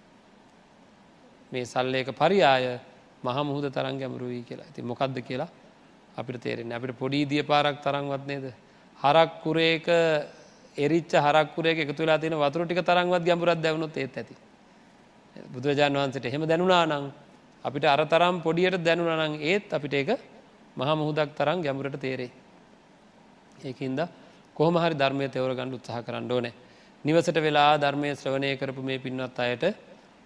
Speaker 1: මේ සල්ලේක පරියාය මහමුහුද තරන් ගැමරුවී කියලා ඇති මොකක්ද කියලා අපිට තේරෙන අපිට පොඩි දිය පාරක් තරංවත් නේද. හරක්කුරේක එරිච්ච හරක්කුරේ එක තුලා තින වතුර ටික තරංවත් ගැඹුරත් දැවුණුත් ඒත් ඇති. බුදුරජාණන් වහන්සට එහෙම දැනුනා නං අපිට අර තරම් පොඩියට දැනුනනං ඒත් අපිට ඒක මහා මුහුදක් තරම් ගැඹුරට තේරේ. ඒකින්ද කොහොම හරි ධර්මය තෙවර ගණ්ඩ උත්සාහ කරන්න ඕනෑ. නිවසට වෙලා ධර්මය ශ්‍රවණය කරපු මේ පින්වත් අයට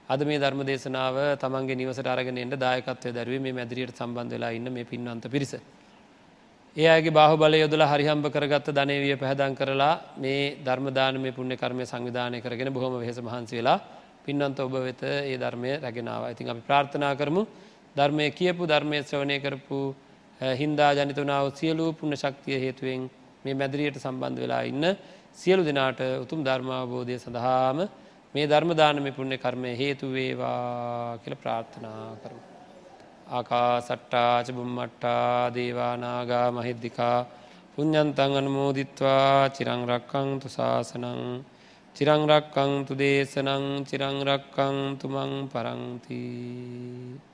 Speaker 1: අද මේ ධර්ම දේශනාව තමන්ගේ නිවසට අරගෙනට දායකත්වය දැරුවේ මේ මැදිරියට සම්බන්ධ වෙලා ඉන්න මේ පින්වන්ත පිරිස. ඒ අගේ බාහ බල යොදල හරිහම්බ කරගත්ත ධනයවිය පැහදන් කරලා මේ ධර්මදාන මේ පුුණ්‍ය කර්මය සංවිධානය කරගෙන බොහොම වෙහෙස මහන්සි වෙලා පින්වන්ත ඔබ වෙත ඒ ධර්මය රැගෙනාව ඉතින් අපි ප්‍රාර්ථනා කරමු ධර්මය කියපු ධර්මය ශ්‍රවණය කරපු හින්දා ජනිතනාව සියලූ පුුණ ශක්තිය හේතුවෙන් මේ මැදිරියට සම්බන්ධ වෙලා ඉන්න සියලු දෙනාට උතුම් ධර්මාවබෝධය සඳහාම මේ ධර්මදානම පුුණ්‍ය කර්මය හේතුවේවා කියල ප්‍රාර්ථනා කරු. ආකා සට්ටාච බුම්මට්ටා දේවානාගා මහිද්දිකා පුഞ්ඥන්තන් අනුමෝදිත්වා චිරංරක්කං තු ශාසනං චිරංරක්කං තු දේශනං චිරංරක්කං තුමං පරංතිී